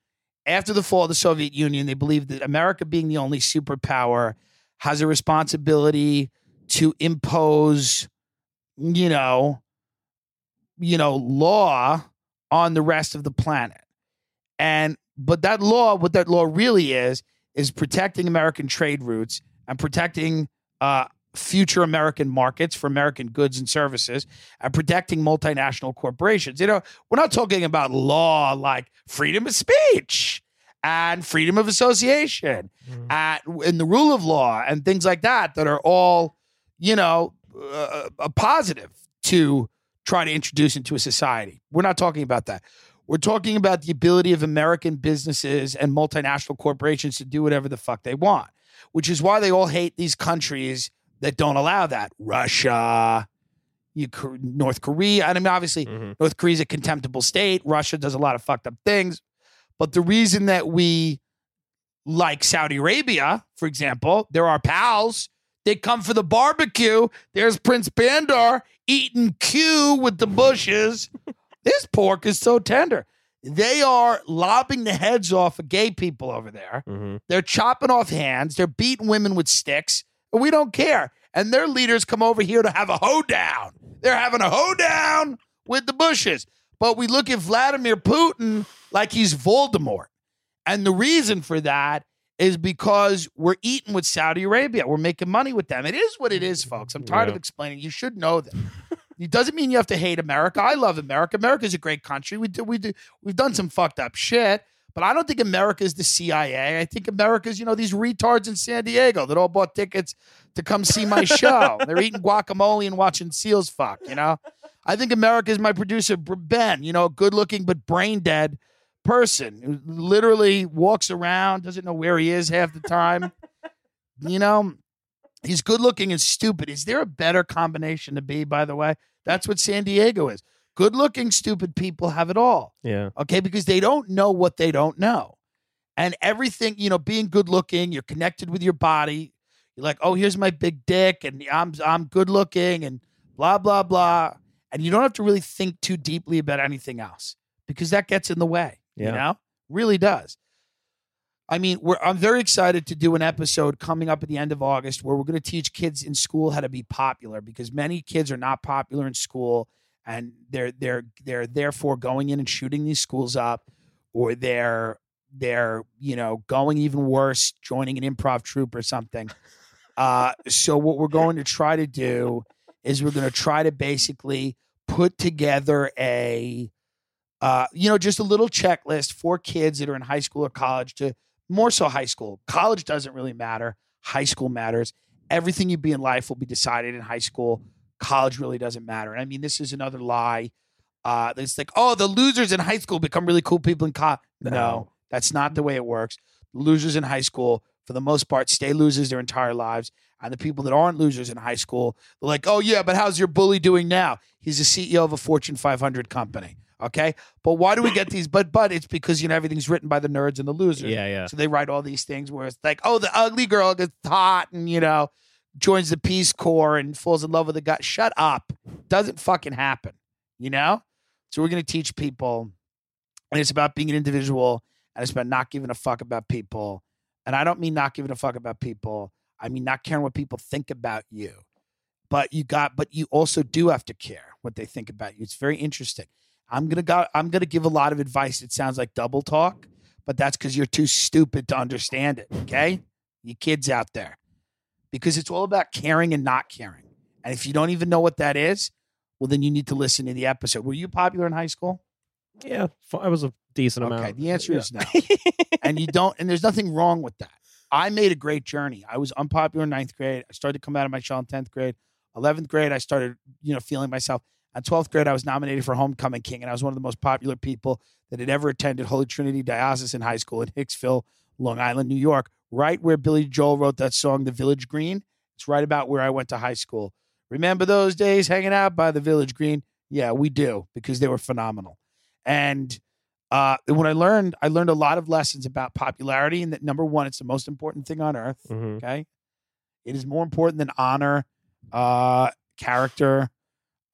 after the fall of the Soviet Union, they believe that America being the only superpower has a responsibility to impose, you know, you know, law on the rest of the planet. And but that law, what that law really is, is protecting American trade routes and protecting uh, future American markets for American goods and services and protecting multinational corporations. You know, we're not talking about law like freedom of speech and freedom of association Mhm. at, and the rule of law and things like that that are all, you know, uh, a positive to try to introduce into a society. We're not talking about that. We're talking about the ability of American businesses and multinational corporations to do whatever the fuck they want, which is why they all hate these countries that don't allow that. Russia, you, North Korea. I mean, obviously, Mhm. North Korea's a contemptible state. Russia does a lot of fucked up things. But the reason that we like Saudi Arabia, for example, they're our pals. They come for the barbecue. There's Prince Bandar eating Q with the Bushes. this pork is so tender. They are lobbing the heads off of gay people over there. Mhm. They're chopping off hands. They're beating women with sticks. And we don't care. And their leaders come over here to have a hoedown. They're having a hoedown with the Bushes. But we look at Vladimir Putin like he's Voldemort. And the reason for that is because we're eating with Saudi Arabia. We're making money with them. It is what it is, folks. I'm tired of explaining. You should know that. It doesn't mean you have to hate America. I love America. America's a great country. We do, we do, we've done some fucked up shit, but I don't think America is the CIA. I think America's, you know, these retards in San Diego that all bought tickets to come see my show. They're eating guacamole and watching seals fuck, you know? I think America is my producer, Ben, you know, good looking but brain dead person who literally walks around, doesn't know where he is half the time. you know, he's good looking and stupid. Is there a better combination to be, by the way? That's what San Diego is. Good looking, stupid people have it all Yeah. okay because they don't know what they don't know and everything you know being good looking you're connected with your body you're like oh here's my big dick and i'm i'm good looking and blah blah blah and you don't have to really think too deeply about anything else because that gets in the way you know? Really does. I mean, we're, I'm very excited to do an episode coming up at the end of August where we're going to teach kids in school how to be popular because many kids are not popular in school and they're they're they're therefore going in and shooting these schools up or they're they're you know going even worse joining an improv troupe or something. Uh so what we're going to try to do is we're going to try to basically put together a uh you know just a little checklist for kids that are in high school or college to more so high school college doesn't really matter high school matters everything you be in life will be decided in high school college really doesn't matter. And I mean, this is another lie. Uh, it's like, oh, the losers in high school become really cool people in college. No. No. that's not the way it works. Losers in high school, for the most part, stay losers their entire lives. And the people that aren't losers in high school, they're like, oh, yeah, but how's your bully doing now? He's the CEO of a Fortune 500 company. Okay, but why do we get these? But but it's because you know everything's written by the nerds and the losers. Yeah, yeah. So they write all these things where it's like, oh, the ugly girl gets hot and you know joins the Peace Corps and falls in love with a guy. Shut up. Doesn't fucking happen. You know. So we're gonna teach people, and it's about being an individual, and it's about not giving a fuck about people. And I don't mean not giving a fuck about people. I mean not caring what people think about you. But you got, but you also do have to care what they think about you. It's very interesting. I'm gonna go. I'm gonna give a lot of advice. It sounds like double talk, but that's because you're too stupid to understand it. Okay, you kids out there, because it's all about caring and not caring. And if you don't even know what that is, well, then you need to listen to the episode. Were you popular in high school? Yeah, I was a decent amount. Okay, amount. the answer Yeah. is no. and you don't, and there's nothing wrong with that. I made a great journey. I was unpopular in ninth grade. I started to come out of my shell in 10th grade. 11th grade, I started, you know, feeling myself. At 12th grade, I was nominated for Homecoming King, and I was one of the most popular people that had ever attended Holy Trinity Diocesan High School in Hicksville, Long Island, New York, right where Billy Joel wrote that song, The Village Green. It's right about where I went to high school. Remember those days hanging out by the Village Green? Yeah, we do because they were phenomenal. And uh, when I learned, I learned a lot of lessons about popularity, and that number one, it's the most important thing on earth. Mhm. Okay, it is more important than honor, uh, character,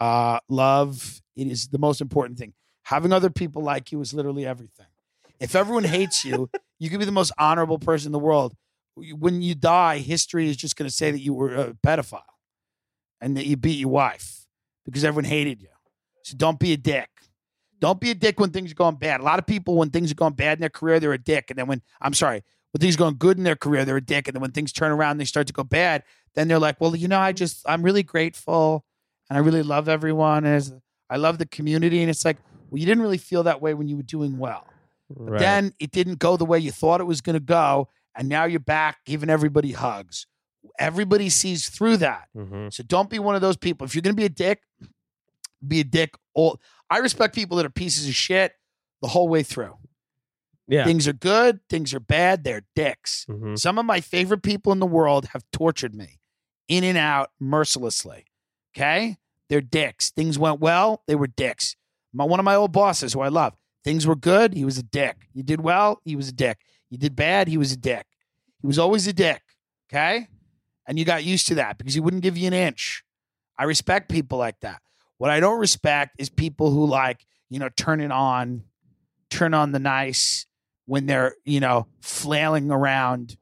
uh, love. It is the most important thing. Having other people like you is literally everything. If everyone hates you, you can be the most honorable person in the world. When you die, history is just going to say that you were a pedophile and that you beat your wife because everyone hated you. So don't be a dick. Don't be a dick when things are going bad. A lot of people, when things are going bad in their career, they're a dick. And then when, I'm sorry, when things are going good in their career, they're a dick. And then when things turn around and they start to go bad, then they're like, well, you know, I just, I'm really grateful and I really love everyone. And I love the community. And it's like, well, you didn't really feel that way when you were doing well. Right. Then it didn't go the way you thought it was going to go. And now you're back giving everybody hugs. Everybody sees through that. Mhm. So don't be one of those people. If you're going to be a dick, be a dick. All I respect people that are pieces of shit the whole way through. Yeah. Things are good, things are bad, they're dicks. Mhm. Some of my favorite people in the world have tortured me in and out mercilessly. Okay? They're dicks. Things went well, they were dicks. My, one of my old bosses who I love, things were good, he was a dick. You did well, he was a dick. You did bad, he was a dick. He was always a dick. Okay? And you got used to that because he wouldn't give you an inch. I respect people like that. What I don't respect is people who like, you know, turn it on, turn on the nice when they're, you know, flailing around,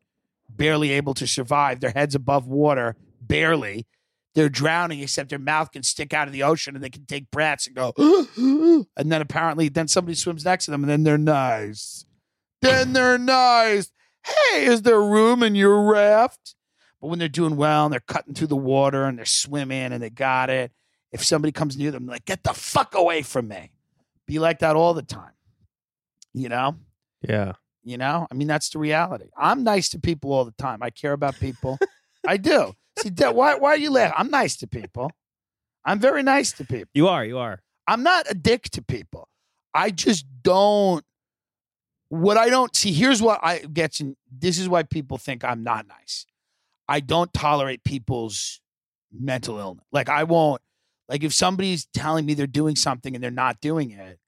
barely able to survive, their heads above water, barely. They're drowning, except their mouth can stick out of the ocean and they can take breaths and go, and then apparently, then somebody swims next to them and then they're nice. Then they're nice. Hey, is there room in your raft? But when they're doing well and they're cutting through the water and they're swimming and they got it, if somebody comes near them, like, get the fuck away from me. Be like that all the time. You know? Yeah. You know? I mean, that's the reality. I'm nice to people all the time. I care about people. I do. Why, why are you laughing? I'm nice to people. I'm very nice to people. You are. You are. I'm not a dick to people. I just don't. What I don't see here's what I gets in. This is why people think I'm not nice. I don't tolerate people's mental illness. Like I won't. Like if somebody's telling me they're doing something and they're not doing it,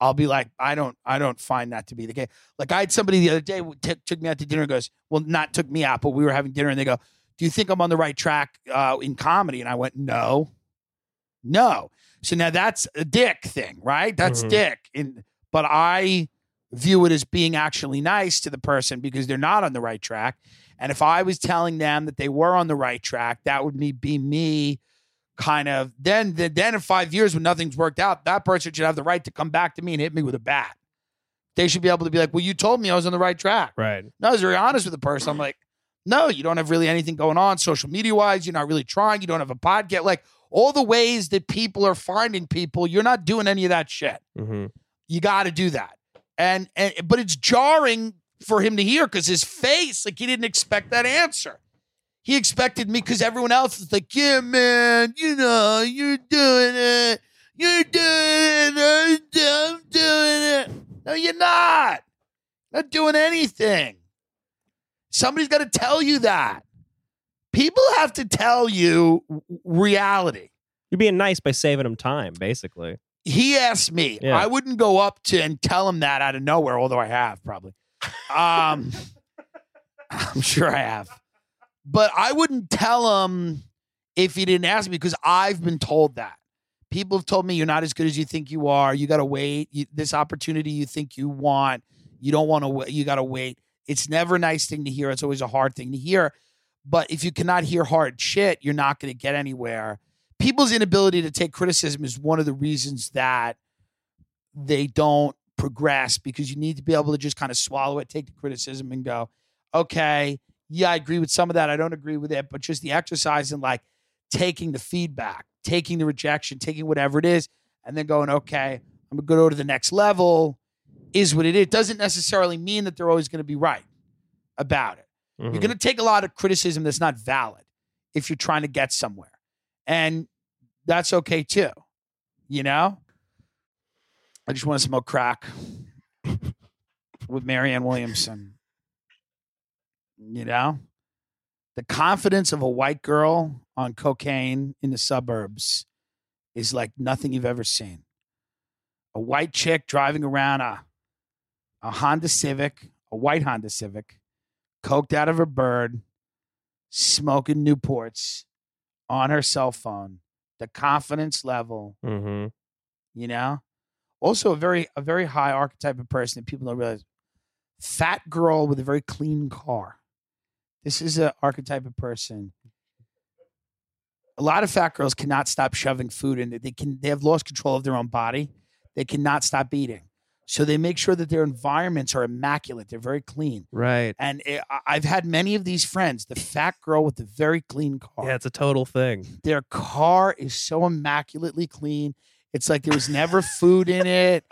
I'll be like, I don't. I don't find that to be the case. Like I had somebody the other day took took me out to dinner. and Goes well, not took me out, but we were having dinner, and they go, "Do you think I'm on the right track uh, in comedy?" And I went, "No, no." So now that's a dick thing, right? That's Mhm. dick. In, but I view it as being actually nice to the person because they're not on the right track. And if I was telling them that they were on the right track, that would be me kind of then then, then in five years when nothing's worked out, that person should have the right to come back to me and hit me with a bat. They should be able to be like, Well, you told me I was on the right track. Right. No, I was very honest with the person. I'm like, no, you don't have really anything going on social media wise. You're not really trying. You don't have a podcast. Like all the ways that people are finding people, you're not doing any of that shit. hmm You got to do that. And and but it's jarring for him to hear because his face, like he didn't expect that answer. He expected me because everyone else is like, yeah, man, you know, you're doing it. You're doing it. I'm doing it. No, you're not. Not doing anything. Somebody's got to tell you that. People have to tell you reality. You're being nice by saving him time, basically. he asked me. Yeah. I wouldn't go up to and tell him that out of nowhere, although I have probably. Um, I'm sure I have, but I wouldn't tell him if he didn't ask me because I've been told that. People have told me you're not as good as you think you are. You got to wait. You, this opportunity you think you want, you don't want to. wait. You got to wait. It's never a nice thing to hear. It's always a hard thing to hear. But if you cannot hear hard shit, you're not going to get anywhere. People's inability to take criticism is one of the reasons that they don't progress because you need to be able to just kind of swallow it, take the criticism, and go, okay, yeah, I agree with some of that. I don't agree with it. But just the exercise in like taking the feedback, taking the rejection, taking whatever it is, and then going, okay, I'm going to go to the next level is what it is. It doesn't necessarily mean that they're always going to be right about it. You're Mhm. going to take a lot of criticism that's not valid if you're trying to get somewhere. And that's okay too. You know? I just want to smoke crack with Marianne Williamson. You know? The confidence of a white girl on cocaine in the suburbs is like nothing you've ever seen. A white chick driving around a, a Honda Civic, a white Honda Civic, coked out of her bird, smoking Newports on her cell phone. The confidence level, Mhm. you know. Also, a very a very high archetype of person that people don't realize. Fat girl with a very clean car. This is an archetype of person. A lot of fat girls cannot stop shoving food in. They can. They have lost control of their own body. They cannot stop eating. So they make sure that their environments are immaculate. They're very clean. Right. And it, I've had many of these friends. The fat girl with the very clean car. Yeah, it's a total thing. Their car is so immaculately clean. It's like there was never food in it.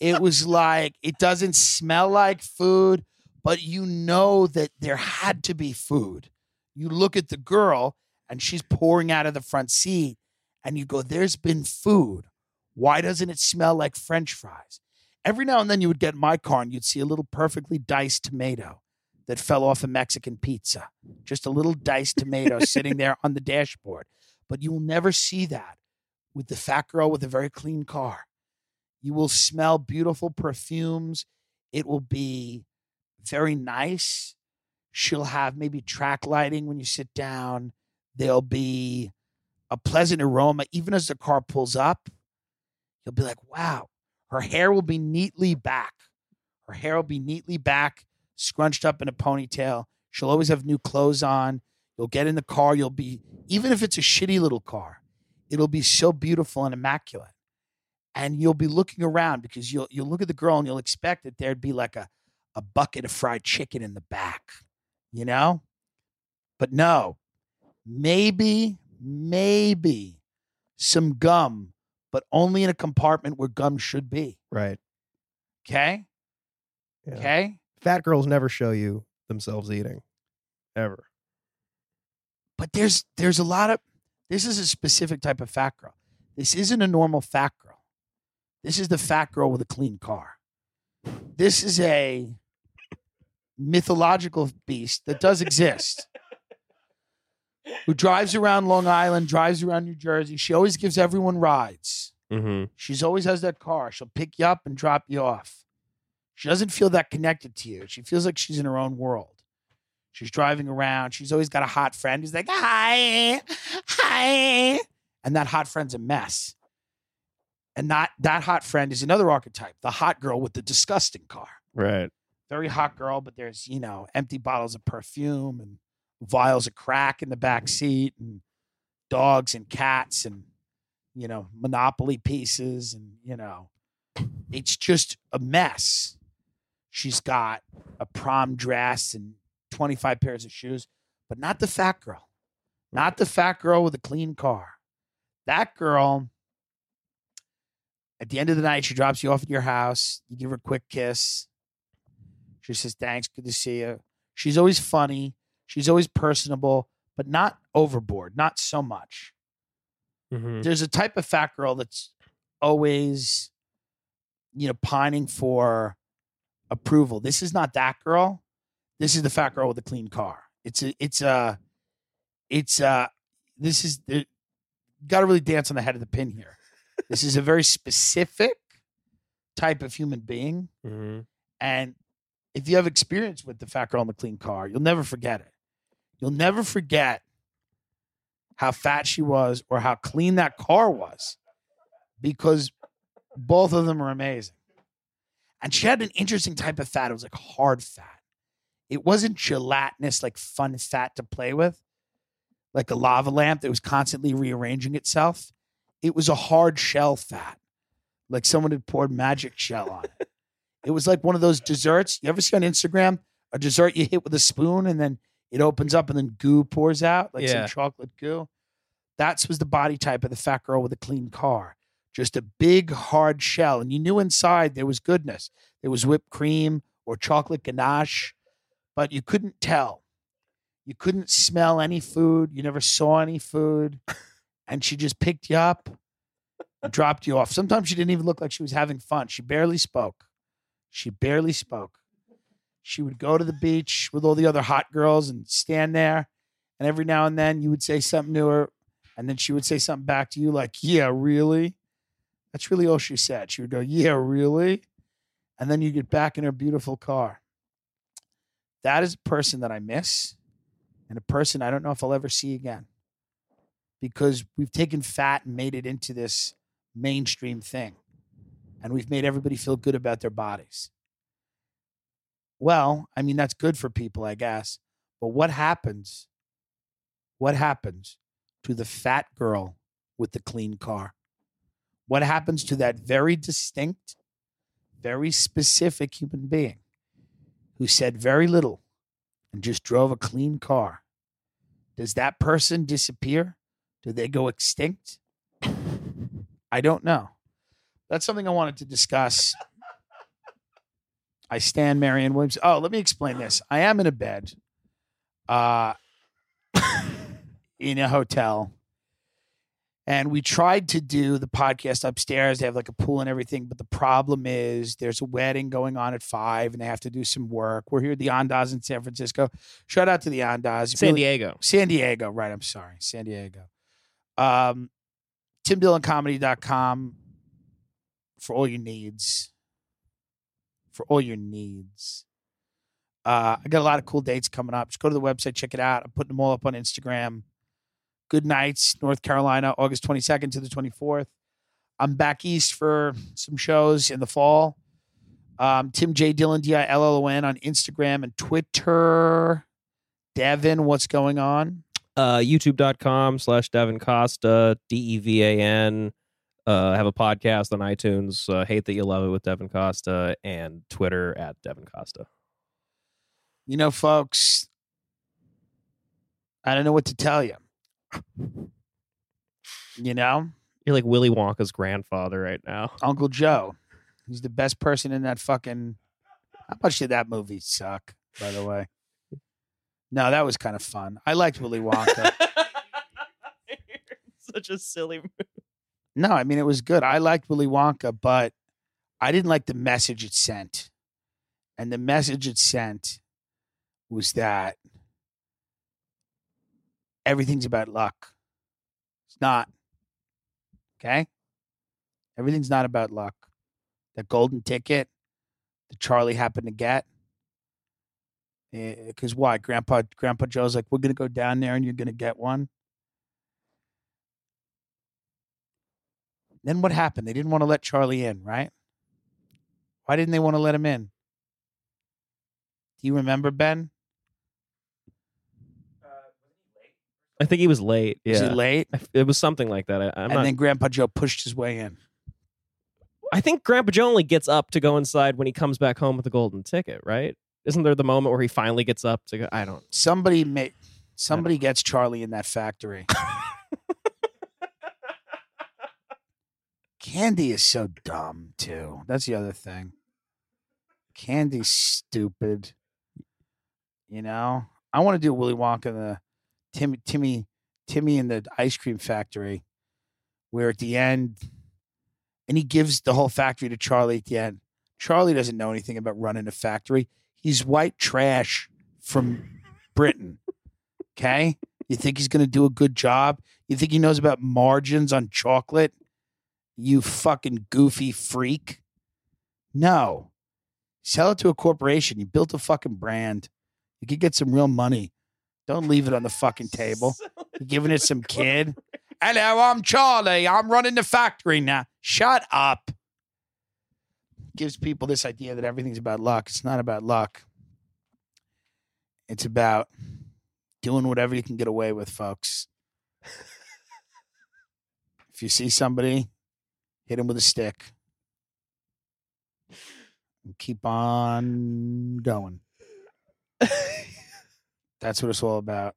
It was like it doesn't smell like food, but you know that there had to be food. You look at the girl and she's pouring out of the front seat, and you go, There's been food. Why doesn't it smell like French fries? Every now and then you would get in my car and you'd see a little perfectly diced tomato that fell off a Mexican pizza. Just a little diced tomato sitting there on the dashboard. But you will never see that with the fat girl with a very clean car. You will smell beautiful perfumes. It will be very nice. She'll have maybe track lighting when you sit down. There'll be a pleasant aroma. Even as the car pulls up, you'll be like, wow, her hair will be neatly back. Her hair will be neatly back, scrunched up in a ponytail. She'll always have new clothes on. You'll get in the car. You'll be, even if it's a shitty little car, it'll be so beautiful and immaculate. And you'll be looking around because you'll you'll look at the girl and you'll expect that there'd be like a, a bucket of fried chicken in the back, you know? But no, maybe, maybe some gum, but only in a compartment where gum should be. Right. Okay. Yeah. Okay. Fat girls never show you themselves eating, ever. But there's there's a lot of this is a specific type of fat girl. This isn't a normal fat girl. This is the fat girl with a clean car. This is a mythological beast that does exist. Who drives around Long Island, drives around New Jersey. She always gives everyone rides. Mm-hmm. She's always has that car. She'll pick you up and drop you off. She doesn't feel that connected to you. She feels like she's in her own world. She's driving around. She's always got a hot friend who's like, hi, hi. And that hot friend's a mess. And that, that hot friend is another archetype, the hot girl with the disgusting car. Right. Very hot girl, but there's, you know, empty bottles of perfume and vials of crack in the back seat and dogs and cats and, you know, Monopoly pieces. And, you know, it's just a mess. She's got a prom dress and 25 pairs of shoes, but not the fat girl. Not the fat girl with a clean car. That girl, at the end of the night, she drops you off at your house. You give her a quick kiss. She says, Thanks, good to see you. She's always funny. She's always personable, but not overboard, not so much. Mm-hmm. There's a type of fat girl that's always, you know, pining for approval. This is not that girl. This is the fat girl with a clean car. It's a, it's a, it's a, this is, the got to really dance on the head of the pin here. this is a very specific type of human being. Mhm. And if you have experience with the fat girl in the clean car, you'll never forget it. You'll never forget how fat she was or how clean that car was because both of them are amazing. And she had an interesting type of fat. It was like hard fat. It wasn't gelatinous, like fun fat to play with, like a lava lamp that was constantly rearranging itself. It was a hard shell fat, like someone had poured magic shell on it. It was like one of those desserts. You ever see on Instagram a dessert you hit with a spoon and then it opens up and then goo pours out, like Yeah. some chocolate goo? That was the body type of the fat girl with a clean car. Just a big hard shell. And you knew inside there was goodness. There was whipped cream or chocolate ganache, but you couldn't tell. You couldn't smell any food. You never saw any food. And she just picked you up and dropped you off. Sometimes she didn't even look like she was having fun. She barely spoke. She barely spoke. She would go to the beach with all the other hot girls and stand there. And every now and then you would say something to her. And then she would say something back to you like, Yeah, really? That's really all she said. She would go, Yeah, really? And then you get back in her beautiful car. That is a person that I miss and a person I don't know if I'll ever see again because we've taken fat and made it into this mainstream thing and we've made everybody feel good about their bodies. Well, I mean, that's good for people, I guess. But what happens? What happens to the fat girl with the clean car? What happens to that very distinct, very specific human being who said very little and just drove a clean car? Does that person disappear? Do they go extinct? I don't know. That's something I wanted to discuss. I stand Marianne Williams. Oh, let me explain this. I am in a bed, uh, in a hotel, and we tried to do the podcast upstairs. They have like a pool and everything, but the problem is there's a wedding going on at five, and they have to do some work. We're here at the Andaz in San Francisco. Shout out to the Andaz. San Diego. San Diego, right? I'm sorry, San Diego. Um, TimDillonComedy.com for all your needs. For all your needs. Uh, I got a lot of cool dates coming up. Just go to the website, check it out. I'm putting them all up on Instagram. Goodnights, North Carolina, August 22nd to the 24th. I'm back east for some shows in the fall. Um, Tim J. Dillon, D I L L O N on Instagram and Twitter. Devan, what's going on? Uh, YouTube.com slash Devan Costa, D E V A N. Uh, I have a podcast on iTunes, uh, Hate That You Love It with Devan Costa, and Twitter at Devan Costa. You know, folks, I don't know what to tell you. You know, You're like Willy Wonka's grandfather right now. Uncle Joe, he's the best person in that fucking. How much did that movie suck, by the way? No, that was kind of fun. I liked Willy Wonka. Such a silly. No, I mean, it was good. I liked Willy Wonka, but I didn't like the message it sent. And the message it sent was that everything's about luck. It's not. Okay? Everything's not about luck. The golden ticket that Charlie happened to get. Eh, because why? Grandpa Grandpa Joe's like, we're gonna go down there and you're gonna get one. Then what happened? They didn't want to let Charlie in, right? Why didn't they want to let him in? Do you remember Ben? I think he was late. Was Yeah, he late? it was something like that. I, I'm and not. then Grandpa Joe pushed his way in. I think Grandpa Joe only gets up to go inside when he comes back home with the golden ticket, right? Isn't there the moment where he finally gets up to go? I don't. Somebody made somebody gets Charlie in that factory. Candy is so dumb too. That's the other thing. Candy's stupid. You know, I want to do Willy Wonka and the Timmy Timmy Timmy in the ice cream factory, where at the end, and he gives the whole factory to Charlie at the end. Charlie doesn't know anything about running a factory. He's white trash from Britain. Okay, you think he's going to do a good job? You think he knows about margins on chocolate? You fucking goofy freak. No. Sell it to a corporation. You built a fucking brand. You could get some real money. Don't leave it on the fucking table. You're giving it some kid. Hello, I'm Charlie. I'm running the factory now. Shut up. Gives people this idea that everything's about luck. It's not about luck. It's about doing whatever you can get away with, folks. if you see somebody, hit him with a stick. And keep on going. That's what it's all about.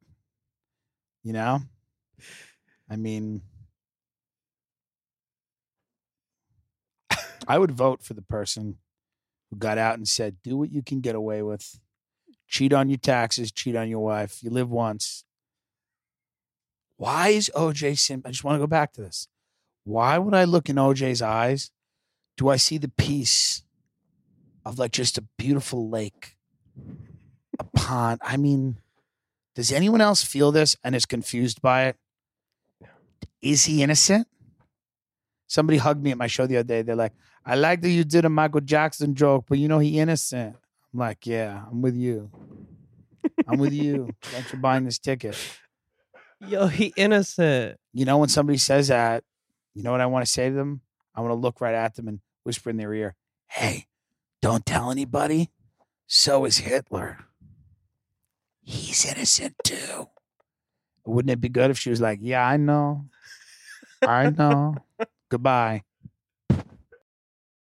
You know? I mean, I would vote for the person who got out and said, do what you can get away with. Cheat on your taxes, cheat on your wife. You live once. Why is OJ Simpson? I just want to go back to this. Why would I look in OJ's eyes? Do I see the peace of like just a beautiful lake, a pond? I mean, does anyone else feel this and is confused by it? Is he innocent? Somebody hugged me at my show the other day. They're like, I like that you did a Michael Jackson joke, but you know he innocent. I'm like, yeah, I'm with you. I'm with you. Thanks for buying this ticket. Yo, he innocent. You know, when somebody says that, you know what I want to say to them? I want to look right at them and whisper in their ear, hey, don't tell anybody. So is Hitler. He's innocent too. Wouldn't it be good if she was like, yeah, I know. I know. Goodbye.